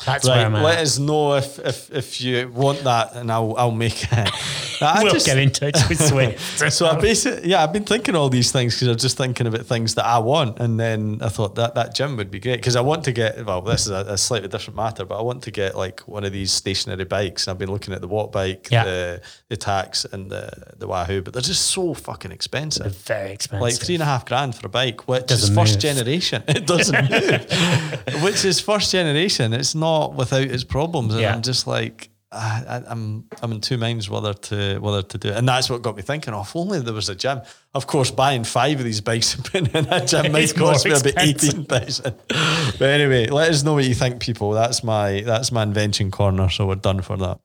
That's where Right, I'm at. let us know if, if if you want that, and I'll I'll make it. I we'll just- get in touch with Zwift. so I basically, yeah, I've been thinking all these things because I'm just thinking about things that I want, and then I thought that that gym would be great because I want to get. Well, this is a, a slightly different matter, but I want to get like one of these stationary bikes. And I've been looking at the Watt bike, Yeah. the the Tacx, and the the Wahoo, but they're just so fucking They're expensive. very expensive. Like three and a half grand for a bike, which Doesn't is first move. generation. It doesn't move, which is first generation. It's not without its problems, and Yeah. I'm just like, I, I, I'm I'm in two minds whether to whether to do it, and that's what got me thinking. Oh, if only there was a gym. Of course, buying five of these bikes and putting in a gym might cost me about eighteen thousand. But anyway, let us know what you think, people. That's my that's my invention corner. So we're done for that.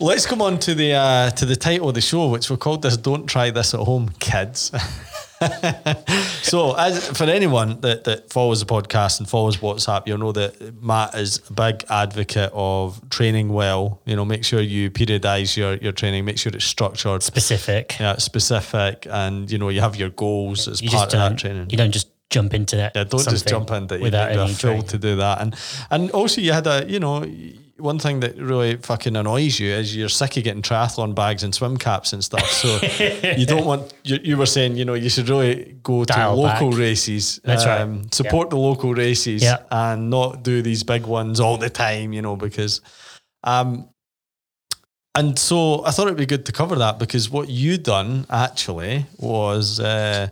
Let's come on to the uh, to the title of the show, which we called this "Don't Try This at Home, Kids." so, as for anyone that, that follows the podcast and follows WhatsApp, you'll know that Matt is a big advocate of training well. You know, make sure you periodize your your training, make sure it's structured, specific. yeah, specific, and you know you have your goals as You part of that training. You don't just jump into that. Yeah, don't just jump into it. You without need a fool to do that. And and also you had a you know one thing that really fucking annoys you is you're sick of getting triathlon bags and swim caps and stuff. So you don't want you, you were saying you know you should really go Dial to local back. races. um, That's right. Support the local races Yeah. and not do these big ones all the time. You know because. Um, and so I thought it'd be good to cover that because what you done actually was, uh,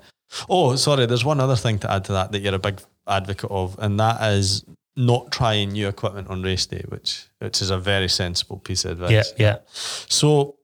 oh, sorry, there's one other thing to add to that that you're a big advocate of, and that is not trying new equipment on race day, which which is a very sensible piece of advice. Yeah, yeah. So,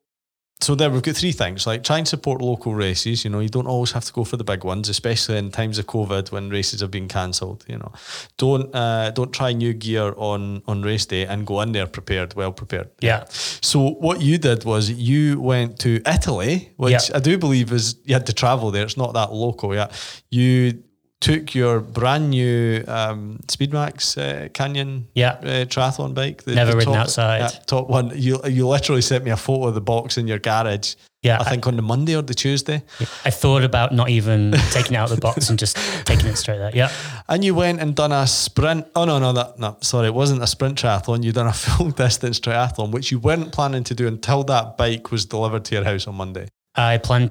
so there we've got three things. Like try and support local races. You know, you don't always have to go for the big ones, especially in times of COVID when races have been cancelled. You know, don't uh, don't try new gear on on race day and go in there prepared, well prepared. Yeah. So what you did was you went to Italy, which Yeah. I do believe is you had to travel there. It's not that local. Yeah, you took your brand new um, Speedmax uh, Canyon Yeah. uh, triathlon bike. the- Never the ridden top- outside. top one. You you literally sent me a photo of the box in your garage. Yeah, I think on the Monday or the Tuesday, I thought about not even taking out the box and just taking it straight there. Yeah. and you went and done a sprint. Oh no, no, that no, sorry, it wasn't a sprint triathlon. You done a full distance triathlon, which you weren't planning to do until that bike was delivered to your house on Monday. I planned,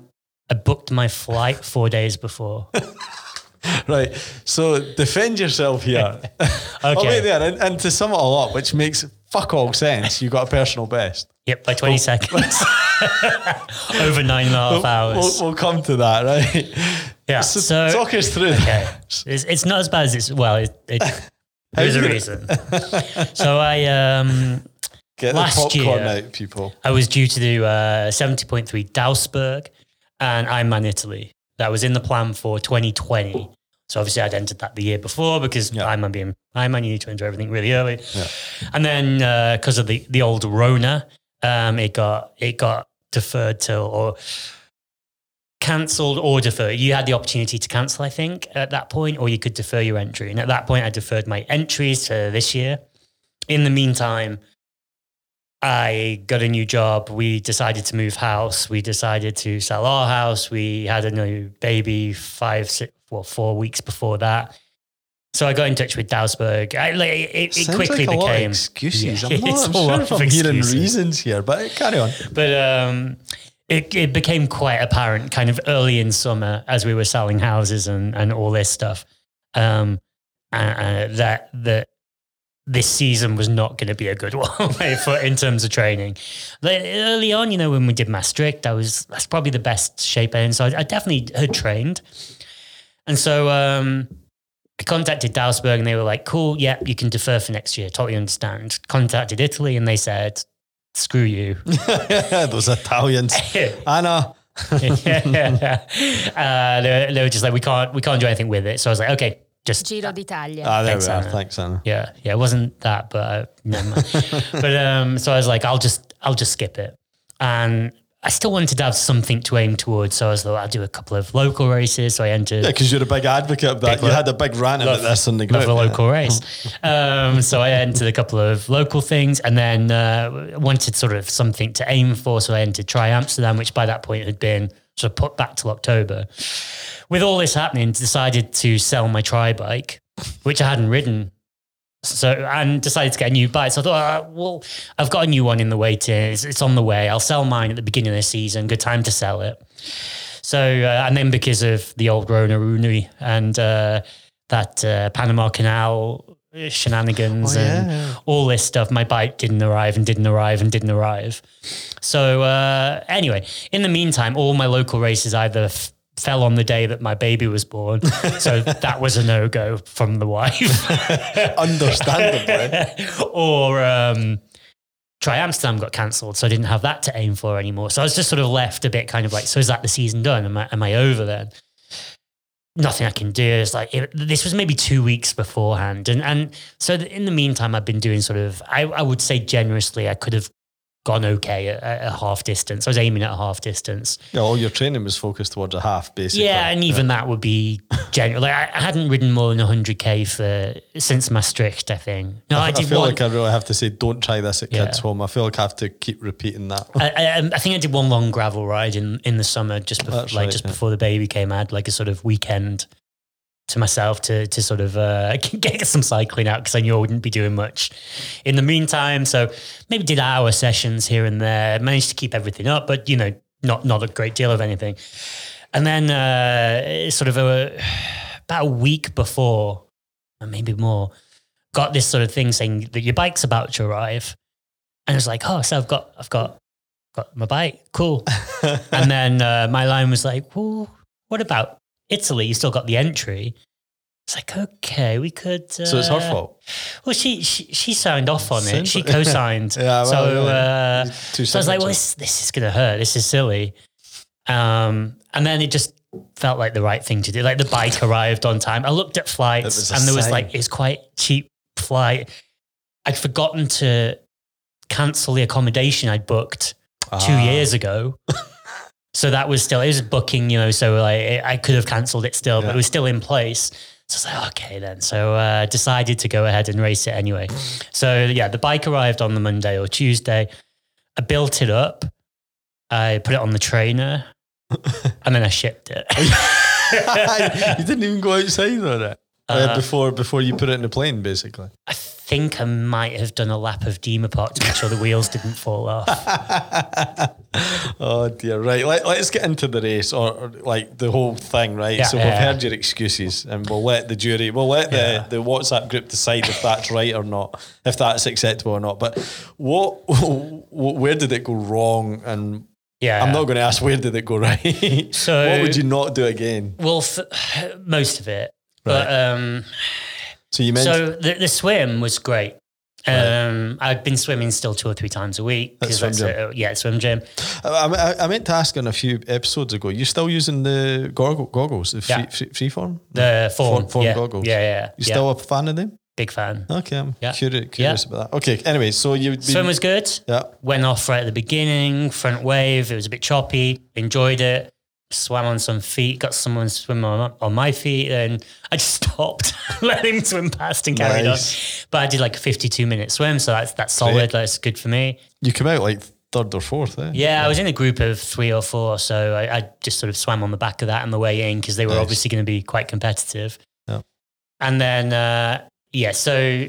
I booked my flight four days before. right. So defend yourself here. I'll Okay. wait there. And, and to sum it all up, which makes fuck all sense, you got a personal best. Yep, by 20 seconds. Over nine and a half hours. we'll, we'll come to that, right? yeah. So, So, talk us through okay. It's, it's not as bad as it's, well, it, it, there's a reason. so I, um, Get Last the popcorn year- out, people. I was due to do uh, 70.3 Duisburg and I'm Ironman Italy. That was in the plan for 2020. So obviously I'd entered that the year before because Yeah. Ironman being Ironman, you need to enter everything really early. And then because of the, the old Rona, um, it got it got deferred till or cancelled or deferred. You had the opportunity to cancel, I think, at that point, or you could defer your entry. And at that point, I deferred my entries to this year. In the meantime, I got a new job. We decided to move house. We decided to sell our house. We had a new baby five, six, well, four weeks before that. So I got in touch with Duisburg. I, like, it, it quickly like a lot of became excuses. Yeah, I'm not I'm sure if I'm hearing reasons here, but carry on. But um, it, it became quite apparent kind of early in summer as we were selling houses and, and all this stuff um, uh, that that this season was not going to be a good one for in terms of training. Like, early on, you know, when we did Maastricht, I was that's probably the best shape I in. So I, I definitely had trained, and so um, I contacted Duisburg and they were like, "Cool, yeah, you can defer for next year. Totally understand." Contacted Italy and they said, "Screw you." Those Italians. Anna. uh, they, were, they were just like, we can't, we can't do anything with it. So I was like, okay, just Giro d'Italia. Ah, there Thanks, we are. Anna. Thanks, Anna. yeah, yeah. It wasn't that, but uh, never but um, so I was like, I'll just, I'll just skip it. And I still wanted to have something to aim towards. So I was like, I'll do a couple of local races. So I entered. Yeah, because you're a big advocate of that. Big you lo- had a big rant about this in the group. Love a yeah. local race. Um, so I entered a couple of local things and then uh, wanted sort of something to aim for. So I entered Tri Amsterdam, which by that point had been sort of put back till October. With all this happening, decided to sell my tri bike, which I hadn't ridden. So and decided to get a new bike. So I thought, uh, well, I've got a new one in the waiting. It's, it's on the way. I'll sell mine at the beginning of the season. Good time to sell it. So uh, and then because of the old Rona Rooney and uh, that uh, Panama Canal shenanigans Oh, and yeah. all this stuff, my bike didn't arrive and didn't arrive and didn't arrive. So uh, anyway, in the meantime, all my local races either f- fell on the day that my baby was born, so that was a no go from the wife, Understandably. or um, Tri Amsterdam got cancelled, so I didn't have that to aim for anymore. So I was just sort of left a bit kind of like, so is that the season done? Am I, am I over then? Nothing I can do. It's like it, this was maybe two weeks beforehand, and and so in the meantime, I've been doing sort of. I, I would say generously, I could have gone okay at, at a half distance. I was aiming at a half distance. yeah, all your training was focused towards a half, basically. Yeah, and even that would be general. Like I, I hadn't ridden more than 100k for since Maastricht. I think. No, I, I, did feel one. like I really have to say, don't try this at Yeah. kids' home. I feel like I have to keep repeating that. I, I, um, I think I did one long gravel ride in, in the summer just before, That's like right, just yeah. before the baby came. I had like a sort of weekend to myself to to sort of uh, get some cycling out because I knew I wouldn't be doing much in the meantime. So maybe did hour sessions here and there. Managed to keep everything up, but you know, not not a great deal of anything. And then uh, sort of a, about a week before, or maybe more, got this sort of thing saying that your bike's about to arrive. And I was like, oh, so I've got, I've got, got my bike, cool. and then uh, my line was like, well, what about Italy? You still got the entry. It's like, okay, we could. Uh, so it's her fault. Well, she, she she signed off on it. She co-signed. Yeah, well, so yeah. uh, so I was like, well, this, this is going to hurt. This is silly. Um, and then it just felt like the right thing to do. Like the bike arrived on time. I looked at flights and there was like, it's quite cheap flight. I'd forgotten to cancel the accommodation I'd booked two Ah. years ago. so that was still, it was booking, you know, so like I could have cancelled it still, but it was still in place. So I was like, okay then. So uh, decided to go ahead and race it anyway. So yeah, the bike arrived on the Monday or Tuesday. I built it up. I put it on the trainer and then I shipped it. you didn't even go outside on it Uh, Uh, before before you put it in the plane, basically. I think I might have done a lap of Demapot to make sure the wheels didn't fall off. Oh dear, right. Let, let's get into the race or, or like the whole thing, right? Yeah, so we've yeah. heard your excuses and we'll let the jury, we'll let the, the WhatsApp group decide if that's right or not, if that's acceptable or not. But what, where did it go wrong? And Yeah. I'm not going to ask where did it go right. So- what would you not do again? Well, most of it. But um, So you mentioned so the, the swim was great. Um, I'd been swimming still two or three times a week. At 'cause swim that's gym. a- yeah, swim gym. I, I, I meant to ask on a few episodes ago. You're still using the goggle, goggles, the free, Yeah. free, freeform? The form, form yeah. goggles. Yeah, yeah. You yeah. still a fan of them? big fan. Okay, I'm Yeah. curious, curious about that. Okay, anyway, so you Swim was good. yeah. Went off right at the beginning. Front wave. It was a bit choppy. Enjoyed it. Swam on some feet. Got someone swim on, on my feet, and I just stopped, let him swim past and carried Nice. on. But I did like a fifty-two minute swim, so that's that's solid. That's good for me. You come out like third or fourth, eh? Yeah, I was in a group of three or four, so I, I just sort of swam on the back of that on the way in because they were Nice. obviously going to be quite competitive. Yeah. And then, uh, yeah, so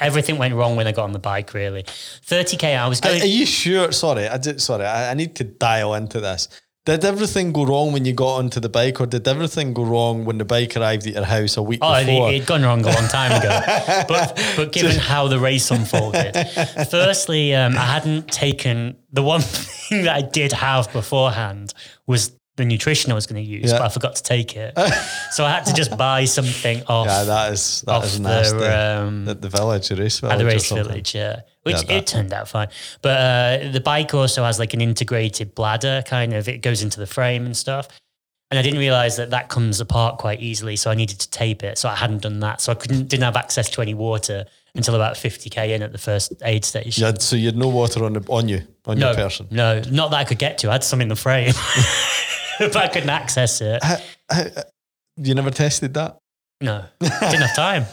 everything went wrong when I got on the bike. Really, thirty k. I was Are, going. are you sure? Sorry, I did. Sorry, I, I need to dial into this. Did everything go wrong when you got onto the bike, or did everything go wrong when the bike arrived at your house a week Oh, it, before? it'd gone wrong a long time ago. but but given how the race unfolded, firstly, um, I hadn't taken the one thing that I did have beforehand was the nutrition I was going to use, Yeah. but I forgot to take it. so I had to just buy something off. yeah, that is that is the, um, at the village, the race village, at the race village, yeah. Which Yeah, it turned out fine. But uh, the bike also has like an integrated bladder, kind of. It goes into the frame and stuff. And I didn't realize that that comes apart quite easily, so I needed to tape it. So I hadn't done that, so I couldn't didn't have access to any water until about fifty k in at the first aid station. You had, so you had no water on the on you on no, your person. no, not that I could get to. I had some in the frame, but I couldn't access it. You never tested that. No, didn't have time.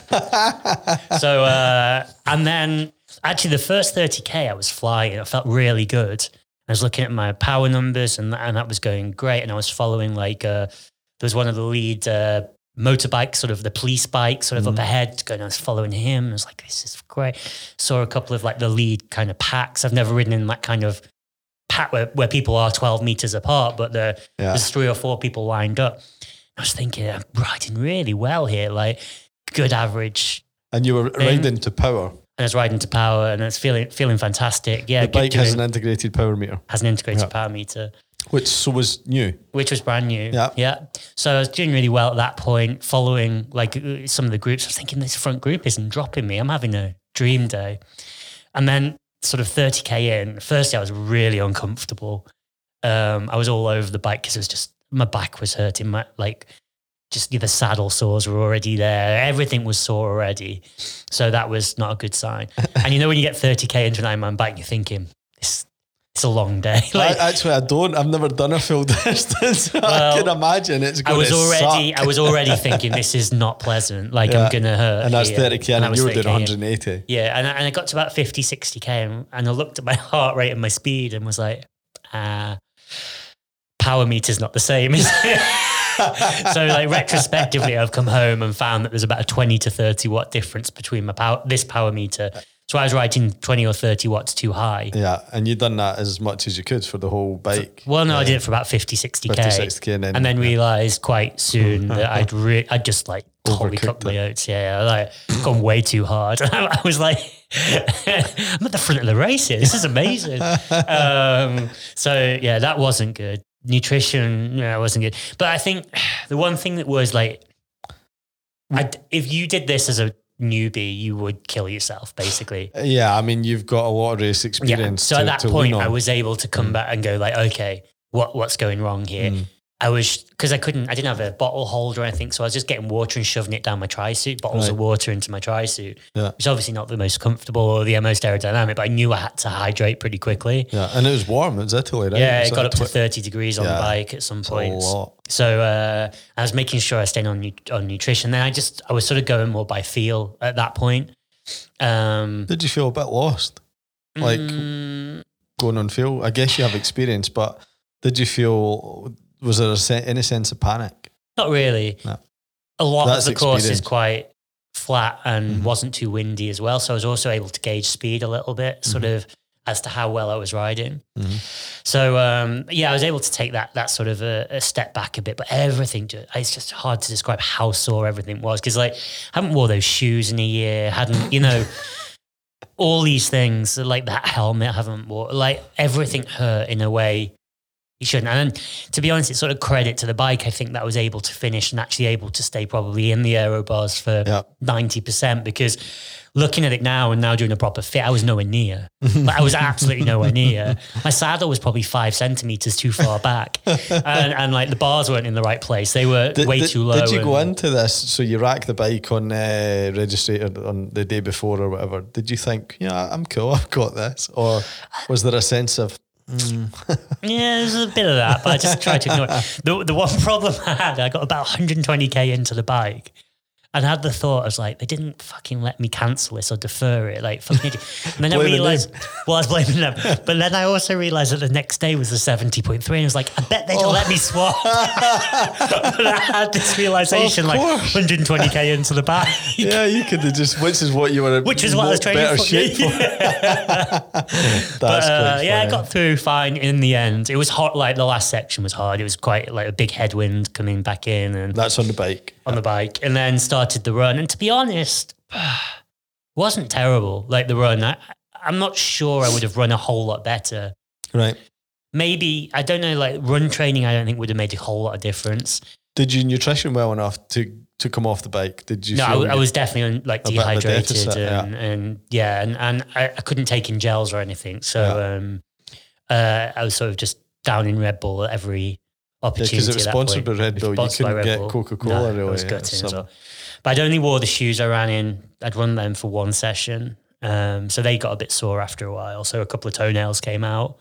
so, uh, and then actually the first 30K, I was flying. I felt really good. I was looking at my power numbers and, and that was going great. And I was following like, uh, there was one of the lead uh, motorbike, sort of the police bike, sort of up ahead going, I was following him. I was like, this is great. Saw a couple of like the lead kind of packs. I've never ridden in that kind of pack where, where people are 12 meters apart, but the, Yeah. there's three or four people lined up. I was thinking, I'm riding really well here, like good average. And you were riding to power. And I was riding to power and it's feeling feeling fantastic. Yeah, The bike has an integrated power meter, has an integrated Yeah. power meter, which so was new. which was brand new. Yeah. Yeah. So I was doing really well at that point, following like uh, some of the groups. I was thinking this front group isn't dropping me. I'm having a dream day. And then sort of 30K in, firstly, I was really uncomfortable. Um, I was all over the bike because it was just, my back was hurting. My, like, just the saddle sores were already there. Everything was sore already. So that was not a good sign. and you know, when you get 30K into an Ironman bike, you're thinking, this, it's a long day. Like, I, actually, I don't. I've never done a full distance. I Well, can imagine it's I going was to already, suck. I was already thinking this is not pleasant. Like Yeah. I'm gonna hurt. and that's here. 30k, and, I was you were doing 30K 180. Yeah, and I, and I got to about 50, 60k, and, and I looked at my heart rate and my speed and was like, ah, power meter's not the same, is it? so like retrospectively, I've come home and found that there's about a 20 to 30 watt difference between my power, this power meter. So I was writing 20 or 30 watts too high. Yeah, and you'd done that as much as you could for the whole bike. Well, no, I did it for about 50, 60k. 50, 60k, and then- and then yeah. realized quite soon that I'd re- I'd just like totally Overcooked cooked my oats. Yeah, I, like gone way too hard. I was like, I'm at the front of the race here. This is amazing. um, so yeah, that wasn't good. Nutrition, yeah, wasn't good. But I think the one thing that was like, I'd, if you did this as a newbie, you would kill yourself, basically. Yeah, I mean, you've got a lot of race experience. Yeah. So to, at that point, I was able to come back and go like, okay, what what's going wrong here? Mm. I was because I couldn't, I didn't have a bottle holder or anything, so I was just getting water and shoving it down my tri suit, bottles of water into my tri suit, Yeah. which is obviously not the most comfortable or the most aerodynamic, but I knew I had to hydrate pretty quickly. Yeah, and it was warm. It was Italy, right? Yeah, Was it got up to 30 degrees on Yeah. the bike at some point. So uh, I was making sure I stayed on nu- on nutrition. Then I just I was sort of going more by feel at that point. Um, Did you feel a bit lost? Like mm, going on feel? I guess you have experience, but did you feel? Was there a any sense of panic? Not really. No. A lot That's of the course is quite flat and mm-hmm. wasn't too windy as well. So I was also able to gauge speed a little bit, sort mm-hmm. of as to how well I was riding. Mm-hmm. So um, yeah, I was able to take that that sort of a, a step back a bit, but everything ju- it's just hard to describe how sore everything was because like I haven't wore those shoes in a year, hadn't you know. All these things, like that helmet, I haven't wore. Like everything hurt in a way you shouldn't. And then, to be honest, it's sort of credit to the bike. I think that I was able to finish and actually able to stay probably in the aero bars for Yeah. ninety percent because looking at it now and now doing a proper fit, I was nowhere near. but I was absolutely nowhere near. My saddle was probably five centimeters too far back, and, and like the bars weren't in the right place. They were Did, way did- too low. Did you go into this? So you rack the bike on uh, registrated on the day before or whatever. Did you think, yeah, I'm cool, I've got this, or was there a sense of Mm. Yeah, there's a bit of that, but I just tried to ignore it. The, the one problem I had, I got about 120k into the bike and I had the thought, I was like, they didn't fucking let me cancel this or defer it. Like, fucking idiot. And then I realized, well, I was blaming them. But then I also realized that the next day was the 70.3 and I was like, I bet they'd let me swap. but I had this realization, like 120k into the bike. yeah, you could have just which is what you were Which is what I was training better for. shape for. That's But, uh, yeah, I got through fine in the end. It was hot, like the last section was hard. It was quite like a big headwind coming back in and That's on the bike. On the bike, and then started the run. And to be honest, wasn't terrible. Like the run, I, I'm not sure I would have run a whole lot better. Right. Maybe I don't know. Like run training, I don't think would have made a whole lot of difference. Did you nutrition well enough to to come off the bike? Did you? No, I, I was definitely like a bit of a dehydrated deficit, yeah. and, and yeah, and, and I, I couldn't take in gels or anything. So Yeah. um, uh, I was sort of just down in Red Bull every opportunity. because it was sponsored by Red Bull. You couldn't get Coca Cola No, really. I was yeah, gutting as well. But I'd only wore the shoes I ran in. I'd run them for one session. Um, so they got a bit sore after a while. So a couple of toenails came out.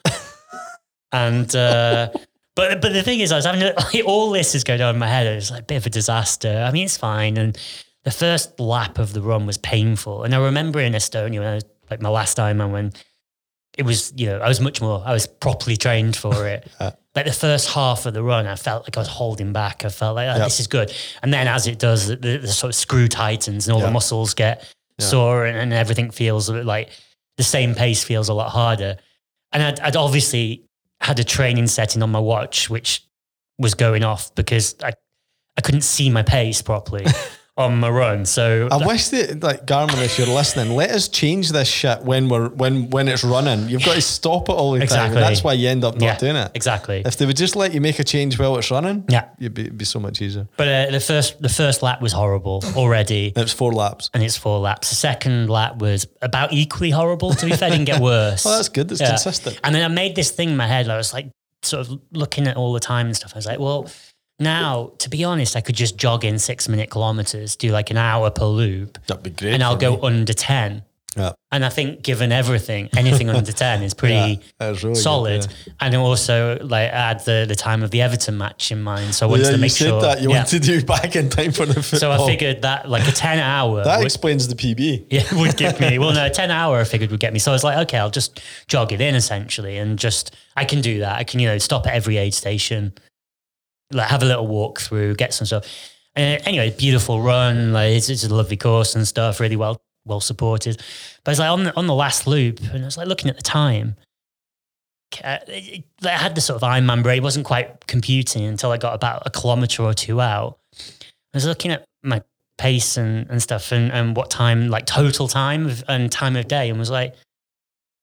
and uh, but but the thing is, I was having a- like, all this is going on in my head. It was like a bit of a disaster. I mean, it's fine. And the first lap of the run was painful. And I remember in Estonia, when I was like my last time, and when it was, you know, I was much more, I was properly trained for it. Yeah. like the first half of the run, I felt like I was holding back. I felt like, oh, Yep. this is good. And then as it does, the, the, sort of screw tightens and all Yeah. the muscles get Yeah. sore and, and everything feels a bit like the same pace feels a lot harder. And I'd, I'd obviously had a training setting on my watch, which was going off because I, I couldn't see my pace properly on my run. So I wish that like Garmin, if you're listening, let us change this shit when we're when when it's running. You've got to stop it all the time. Exactly. And that's why you end up not yeah, doing it. exactly. If they would just let you make a change while it's running, Yeah. you'd be, it'd be so much easier. But uh, the first the first lap was horrible already. It was four laps. and it's four laps. The second lap was about equally horrible. To be fair, didn't get worse. Oh, that's good. It's consistent. And then I made this thing in my head. I was like, sort of looking at all the time and stuff. I was like, well, now to be honest, I could just jog in six minute kilometers, do like an hour per loop, That'd be great. and I'll go me. under ten. Yeah. And I think, given everything, anything under ten is pretty Yeah, really good, solid. yeah. And also, like, I had the the time of the Everton match in mind, so I wanted yeah, to you make said sure that you yeah. want to do back in time for the football. So. I figured that like a ten hour that would- explains the PB. yeah, would give me. Well, no, 10 hour I figured would get me. So I was like, okay, I'll just jog it in essentially and just, I can do that. I can, you know, stop at every aid station, like have a little walk through, get some stuff. Uh, anyway, beautiful run. Like it's, it's a lovely course and stuff, really well, well supported. But it's like on the, on the last loop and I was like looking at the time. I had the sort of Ironman brain. It wasn't quite computing until I got about a kilometer or two out. I was looking at my pace and, and stuff and, and what time, like total time of, and time of day, and was like,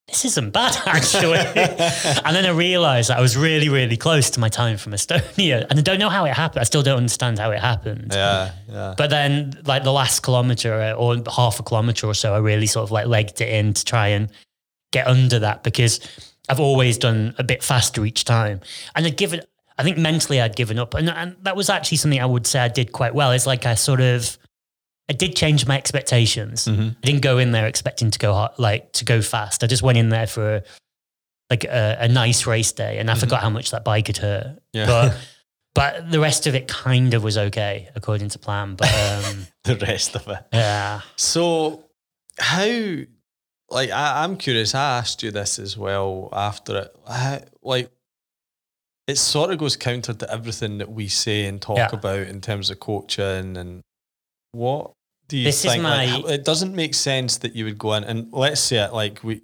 this isn't bad actually. and then I realized that I was really, really close to my time from Estonia. And I don't know how it happened. I still don't understand how it happened. Yeah, yeah. But then, like the last kilometer uh, or half a kilometer or so, I really sort of like legged it in to try and get under that because I've always done a bit faster each time. And I'd given, I think mentally I'd given up. And, and that was actually something I would say I did quite well. It's like I sort of, I did change my expectations. Mm-hmm. I didn't go in there expecting to go hard, like to go fast. I just went in there for like a, a nice race day, and I forgot how much that bike had hurt. Mm-hmm. Yeah. But but the rest of it kind of was okay according to plan. But um, the rest of it. yeah, So, how, like, I, I'm curious. I asked you this as well after it. How, like, it sort of goes counter to everything that we say and talk Yeah. about in terms of coaching and what do you This is think? like, my- how- it doesn't make sense that you would go in and let's say it like we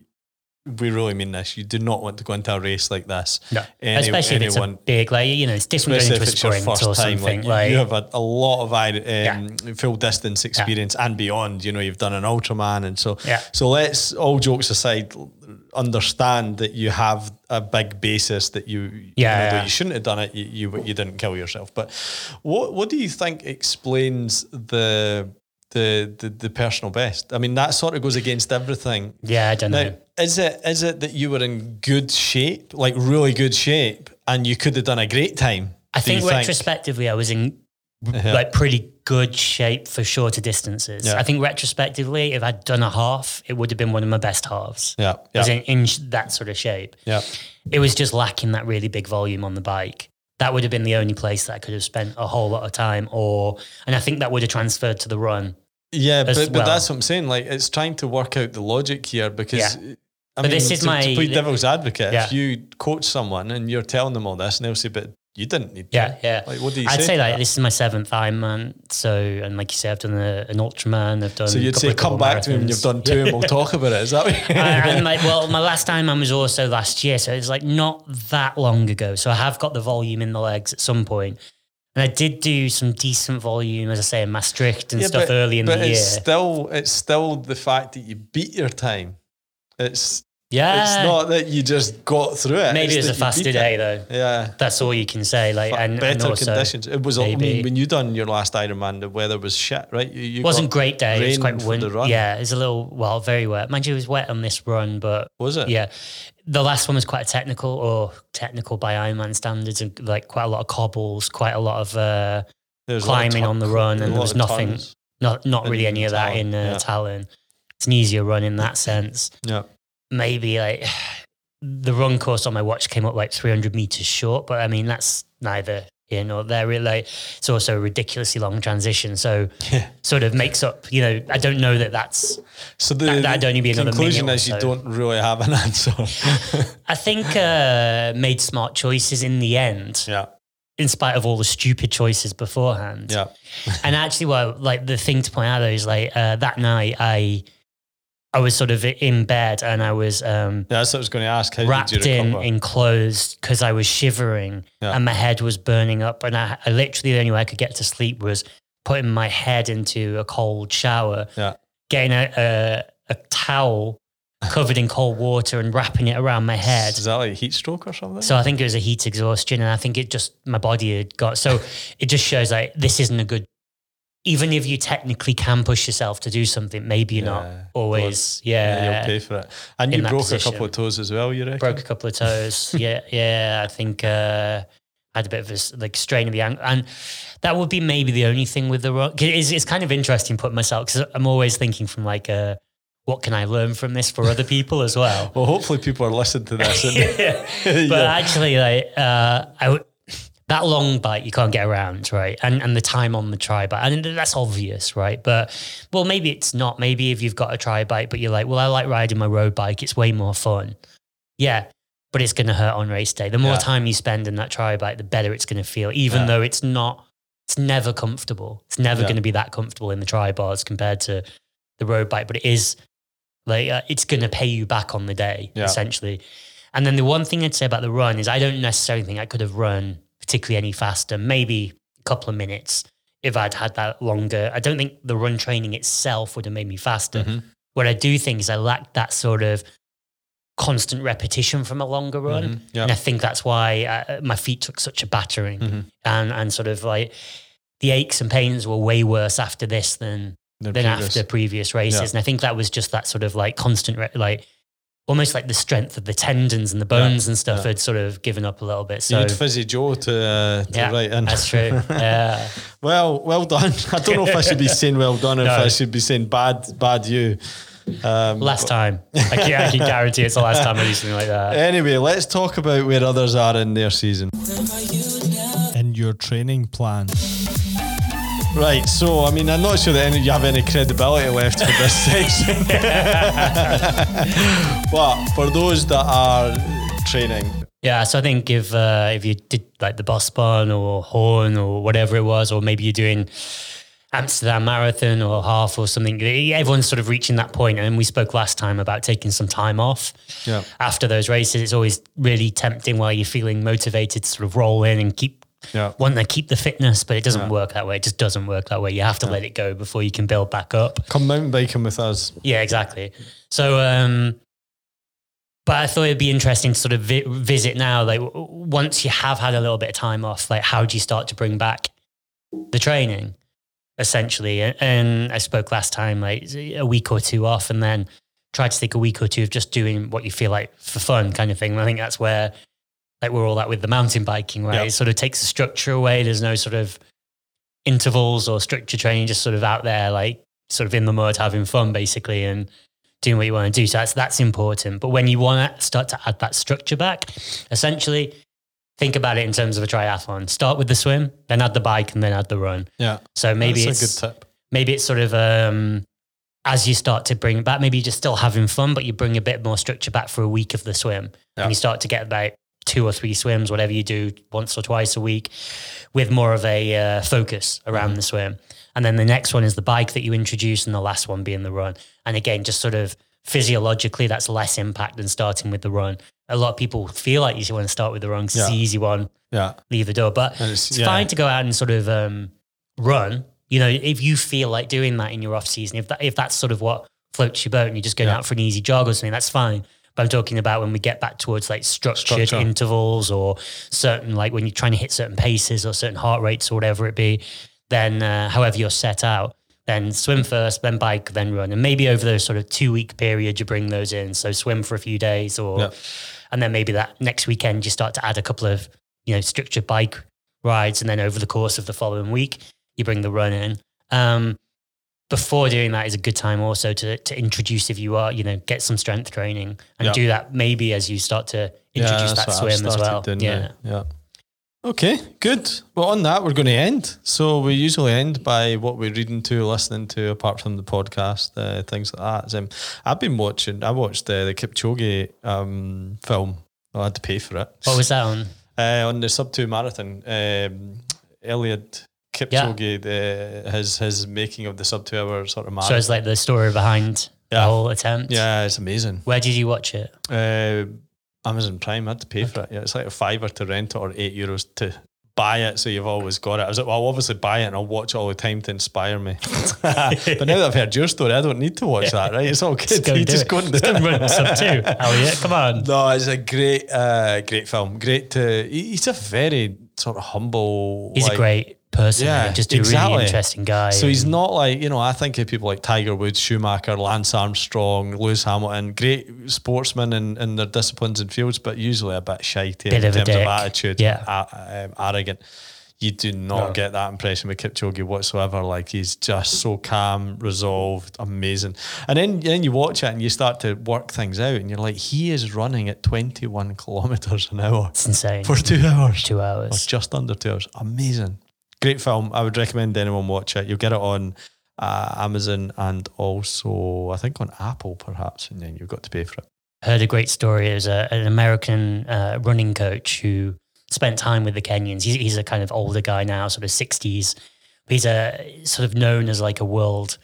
we really mean this. You do not want to go into a race like this. No, Any- especially if it's a big, like you know, it's different especially going if into a it's your sprint first or time. something. Like, Like, you have a, a lot of um, full distance experience and beyond. You know, you've done an Ultraman, and so Yeah. so let's all jokes aside, understand that you have a big basis that you Yeah, even though yeah. you shouldn't have done it, you, you you didn't kill yourself. But what what do you think explains the the the, the personal best? I mean, that sort of goes against everything. yeah, I don't know. Is it is it that you were in good shape, like really good shape, and you could have done a great time? I think retrospectively, I was in Yeah. like pretty good shape for shorter distances. Yeah. I think retrospectively, if I'd done a half, it would have been one of my best halves. Yeah, I was yeah, in, in that sort of shape. yeah. It was just lacking that really big volume on the bike. That would have been the only place that I could have spent a whole lot of time, or and I think that would have transferred to the run. Yeah, but, but that's what I'm saying. Like, it's trying to work out the logic here because. Yeah. I But mean, this is to, my- to play devil's advocate. Yeah. If you coach someone and you're telling them all this, and they'll say, "But you didn't need." Yeah, to. yeah. Like, what do you say? I'd say? say like that? this is my seventh Ironman. So, and like you said, I've done a, an Ultraman. I've done. So a you'd say, "Come back to me when you've done two, and we'll talk about it." Is that? What and my, well, my last Ironman was also last year, so it's like not that long ago. So I have got the volume in the legs at some point. And I did do some decent volume, as I say, in Maastricht and Yeah, stuff but- early in but the year. it's still it's still the fact that you beat your time. It's yeah, it's not that you just got through it. maybe it it's was a faster day though. Yeah. That's all you can say. Like, and, better and also, conditions. It was. I mean, when you done your last Ironman, the weather was shit, right? You, you It wasn't great day. It was quite windy. Yeah, it was a little well, very wet. Mind you, it was wet on this run, but Was it? yeah, the last one was quite technical or technical by Ironman standards, and like quite a lot of cobbles, quite a lot of uh, a lot of climbing on the run, and there was nothing, turns. not not really any of that in uh, yeah. Tallinn. It's an easier run in that sense. Yeah. Maybe like the run course on my watch came up like 300 meters short, but I mean that's neither here nor there. Really, like, it's also a ridiculously long transition, so Yeah. sort of makes up. You know, I don't know that that's. So the, That- the only be another conclusion is you don't really have an answer. I think uh, made smart choices in the end, yeah. in spite of all the stupid choices beforehand. Yeah. and actually, well, like the thing to point out though is like uh, that night I, I was sort of in bed and I was um, Yeah, that's what I was going to ask. How wrapped in enclosed because I was shivering Yeah. and my head was burning up, and I, I literally the only way I could get to sleep was putting my head into a cold shower, Yeah. getting a, a, a towel covered in cold water and wrapping it around my head. Is that like heat stroke or something? So I think it was a heat exhaustion, and I think it just my body had got. So it just shows like this isn't a good. Even if you technically can push yourself to do something, maybe you're Yeah. not always. yeah, Yeah, you'll pay for it. And you broke a couple of toes as well, you reckon? broke a couple of toes. yeah, yeah. I think uh, I had a bit of a like strain of the ankle, and that would be maybe the only thing with the. 'cause It's, it's kind of interesting putting myself because I'm always thinking from like, uh, what can I learn from this for other people as well. Well, hopefully people are listening to this. Yeah. But Yeah. actually, like uh, I would, that long bike you can't get around, right? And and the time on the tri bike, and that's obvious, right? But well, maybe it's not. Maybe if you've got a tri bike, but you're like, well, I like riding my road bike. It's way more fun. Yeah. But it's going to hurt on race day. The more Yeah. time you spend in that tri bike, the better it's going to feel, even Yeah. though it's not, it's never comfortable. It's never Yeah. going to be that comfortable in the tri bars compared to the road bike, but it is like, uh, it's going to pay you back on the day, essentially. And then the one thing I'd say about the run is I don't necessarily think I could have run particularly any faster, maybe a couple of minutes if I'd had that longer. I don't think the run training itself would have made me faster. Mhm. What I do think is I lacked that sort of constant repetition from a longer run. Mhm. Yeah. And I think that's why uh, my feet took such a battering Mhm. and, and sort of like the aches and pains were way worse after this than, The than previous- after previous races. Yeah. And I think that was just that sort of like constant, re- like almost like the strength of the tendons and the bones and stuff yeah. had sort of given up a little bit. You So need Fizzy Joe to, uh, to yeah, write in. that's true. Yeah. Well, well done. I don't know if I should be saying well done or if I should be saying bad, bad you. Um, Last time. I can, I can guarantee it's the last time I do something like that. Anyway, let's talk about where others are in their season. And your training plan. Right, so I mean, I'm not sure that any, you have any credibility left for this section. but for those that are training, Yeah, so I think if uh, if you did like the Bosbaan or Hoorn or whatever it was, or maybe you're doing, Amsterdam Marathon or half or something. Everyone's sort of reaching that point. point, and we spoke last time about taking some time off Yeah. after those races. It's always really tempting while you're feeling motivated to sort of roll in and keep Yeah. wanting to keep the fitness, but it doesn't Yeah. work that way. It just doesn't work that way. You have to let it go before you can build back up. Come mountain biking with us. Yeah, exactly. So, um, but I thought it'd be interesting to sort of vi- visit now. Like, w- once you have had a little bit of time off, like, how do you start to bring back the training, essentially? And, and I spoke last time, like a week or two off, and then try to take a week or two of just doing what you feel like for fun, kind of thing. And I think that's where, like, we're all that with the mountain biking, right? Yeah. It sort of takes the structure away. There's no sort of intervals or structure training, just sort of out there, like, sort of in the mud, having fun, basically, and doing what you want to do. So that's that's important. But when you want to start to add that structure back, essentially, think about it in terms of a triathlon. Start with the swim, then add the bike, and then add the run. Yeah. So maybe That's it's a good tip. maybe it's sort of um, as you start to bring back, maybe you're just still having fun, but you bring a bit more structure back for a week of the swim, Yeah. and you start to get about two or three swims, whatever you do, once or twice a week, with more of a uh, focus around Mm-hmm. the swim. And then the next one is the bike that you introduce, and the last one being the run. And again, just sort of physiologically, that's less impact than starting with the run. A lot of people feel like you want to start with the run because it's the easy one, Yeah. leave the door. But And it's- it's yeah. fine to go out and sort of um, run. You know, if you feel like doing that in your off season, if that if that's sort of what floats your boat, and you're just going Yeah. out for an easy jog or something, that's fine. But I'm talking about when we get back towards like structured Structure. intervals or certain like when you're trying to hit certain paces or certain heart rates or whatever it be. Then, uh, however you're set out, then swim first, then bike, then run, and maybe over those sort of two week period you bring those in. So swim for a few days, or Yeah. and then maybe that next weekend you start to add a couple of you know structured bike rides, and then over the course of the following week you bring the run in. Um, before doing that is a good time also to to introduce if you are you know get some strength training and Yeah. do that maybe as you start to introduce that's that swim as well. Yeah. now. Yeah. Okay, good. Well, on that, we're going to end. So we usually end by what we're reading to, listening to, apart from the podcast, uh, things like that. Um, I've been watching. I watched uh, the Kipchoge um, film. I had to pay for it. What was that on? Uh, on the sub two marathon, um, Eliud Kipchoge, the, his his making of the sub two hour sort of marathon. So it's like the story behind the whole attempt. yeah, it's amazing. Where did you watch it? Uh, Amazon Prime I had to pay for it. Yeah, it's like a fiver to rent it or eight euros to buy it. So you've always got it. I was like, well, I'll obviously buy it and I'll watch it all the time to inspire me. but now that I've heard your story, I don't need to watch that, right? It's all good. Just go you just it. go and do Just go and run it. sub two. Eliud, come on. No, it's a great, uh, great film. Great to. He's a very sort of humble. He's a great person. Yeah, Yeah, just a exactly. really interesting guy. So he's not like, you know, I think of people like Tiger Woods, Schumacher, Lance Armstrong, Lewis Hamilton, great sportsmen in, in their disciplines and fields, but usually a bit shitey in of terms of dick. attitude, Yeah. a- um, arrogant. You do not No. get that impression with Kipchoge whatsoever. Like he's just so calm, resolved, amazing. And then, then you watch it and you start to work things out, and you're like, he is running at 21 kilometers an hour It's insane. for two hours two or hours. just under two hours. Amazing. Great film. I would recommend anyone watch it. You'll get it on uh, Amazon and also, I think, on Apple, perhaps, and then you've got to pay for it. heard a great story. There's a, an American uh, running coach who spent time with the Kenyans. He's, he's a kind of older guy now, sort of 60s. He's a sort of known as like a world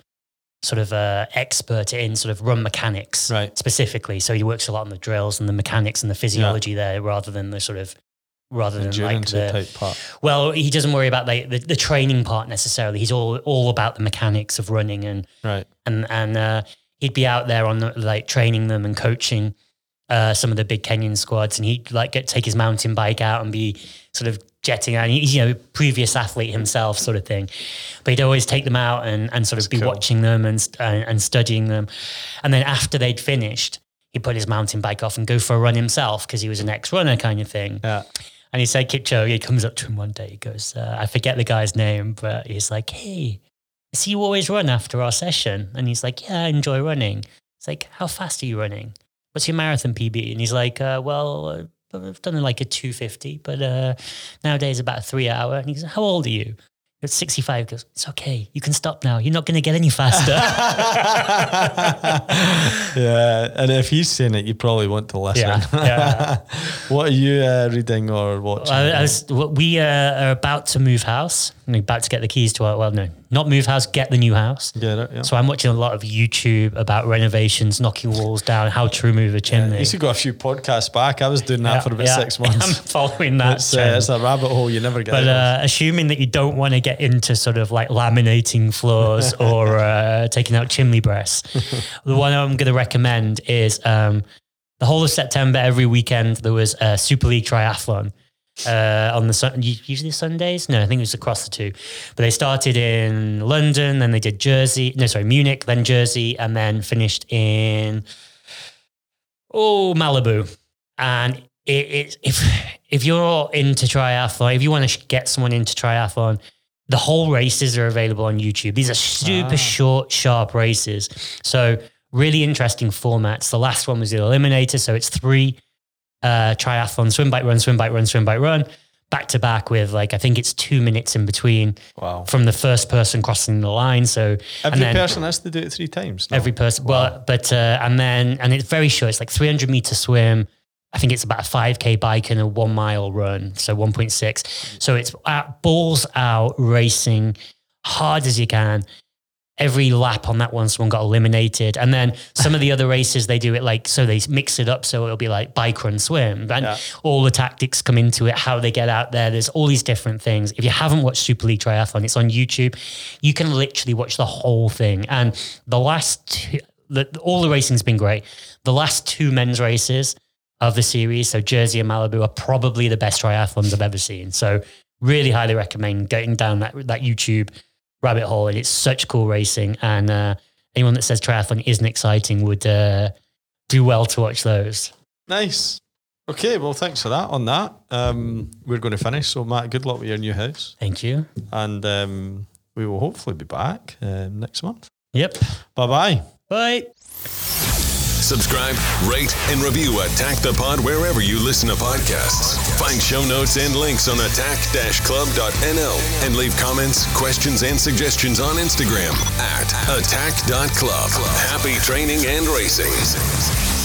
sort of uh, expert in sort of run mechanics Right. specifically. So he works a lot on the drills and the mechanics and the physiology there rather than the sort of rather than like the well he doesn't worry about like the, the training part necessarily he's all all about the mechanics of running and Right. and and uh, he'd be out there on the, like training them and coaching uh, some of the big Kenyan squads, and he'd like get take his mountain bike out and be sort of jetting out. And he's you know previous athlete himself, sort of thing, but he'd always take them out and and sort of be cool. watching them and, and and studying them, and then after they'd finished. He'd put his mountain bike off and go for a run himself because he was an ex-runner kind of thing. Yeah. And he said, Kipchoge, he comes up to him one day. He goes, uh, I forget the guy's name, but he's like, hey, see you always run after our session. And he's like, yeah, I enjoy running. It's like, how fast are you running? What's your marathon PB? And he's like, uh, well, I've done like a 250, but uh, nowadays about a three hour. And he like, how old are you? You're 65. Goes, it's okay. You can stop now. You're not going to get any faster. yeah, and if he's saying it, you probably want to listen. Yeah, yeah. what are you uh, reading or watching? I, I was, we uh, are about to move house. We're about to get the keys to our, well, no, not move house, get the new house. It, yeah. So I'm watching a lot of YouTube about renovations, knocking walls down, how to remove a chimney. You used to go a few podcasts back. I was doing that Yeah, for about yeah. six months. I'm following that. It's, uh, it's a rabbit hole you never get But uh, assuming that you don't want to get into sort of like laminating floors or uh, taking out chimney breasts, the one I'm going to recommend is um, the whole of September, every weekend, there was a Super League triathlon. Uh, on the sun, usually Sundays. No, I think it was across the two. But they started in London, then they did Jersey. No, sorry, Munich, then Jersey, and then finished in oh Malibu. And it, it, if if you're into triathlon, if you want to get someone into triathlon, the whole races are available on YouTube. These are super short, sharp races. So really interesting formats. The last one was the Eliminator, so it's three uh, triathlon: swim, bike, run, swim, bike, run, swim, bike, run, back to back with like I think it's two minutes in between wow. from the first person crossing the line. So Every then- person has to do it three times. no? Every person. Well, but uh, and then and it's very short. It's like 300 meter swim. I think it's about a 5k bike and a one mile run, so 1.6. So it's out, balls out racing hard as you can. Every lap on that one, someone got eliminated, and then some of the other races they do it like so they mix it up so it'll be like bike run swim, and Yeah. all the tactics come into it, how they get out there. There's all these different things. If you haven't watched Super League Triathlon, it's on YouTube. You can literally watch the whole thing. And the last two, the, all the racing's been great. The last two men's races of the series, so Jersey and Malibu, are probably the best triathlons I've ever seen. So really highly recommend getting down that that YouTube rabbit hole. And it's such cool racing. And uh, anyone that says triathlon isn't exciting would uh, do well to watch those. Nice. Okay, well, thanks for that. On that, um, we're going to finish. So, Matt, good luck with your new house, Thank you. and um, we will hopefully be back um, next month. Yep. Bye bye. Bye. Subscribe, rate, and review Attack the Pod wherever you listen to podcasts. Find show notes and links on attack-club.nl and leave comments, questions, and suggestions on Instagram at attack.club. Happy training and racing.